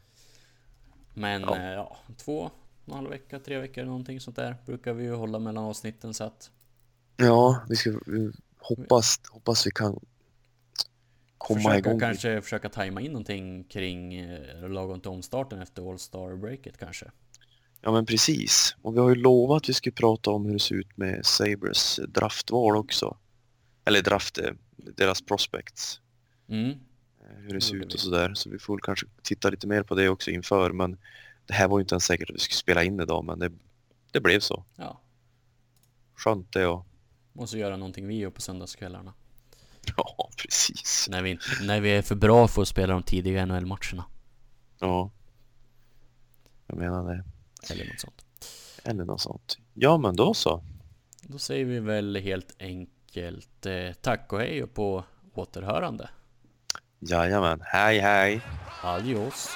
Men Ja. ja. ja, två, en halv vecka, tre veckor någonting sånt där brukar vi ju hålla mellan avsnitten så att Ja, vi ska vi hoppas, hoppas vi kan komma försöka igång. kanske försöka tajma in någonting kring eh, lagom till omstarten efter All Star breaket kanske. Ja men precis. Och vi har ju lovat att vi skulle prata om hur det ser ut med Sabres draftval också. Eller draft, eh, deras prospects. Mm. eh, Hur det ser ut och sådär. Så vi får kanske titta lite mer på det också inför. Men det här var ju inte ens säkert att vi skulle spela in idag men det, det blev så. Ja, Skönt det och måste göra någonting vi gör på söndagskvällarna. [LAUGHS] ja precis. När vi, när vi är för bra för att spela de tidiga NHL-matcherna. Ja. Jag menar det. Eller något sånt. Eller något sånt. Ja men då så. Då säger vi väl helt enkelt eh, tack och hej och på återhörande. Jajamän. Hej hej. Adios.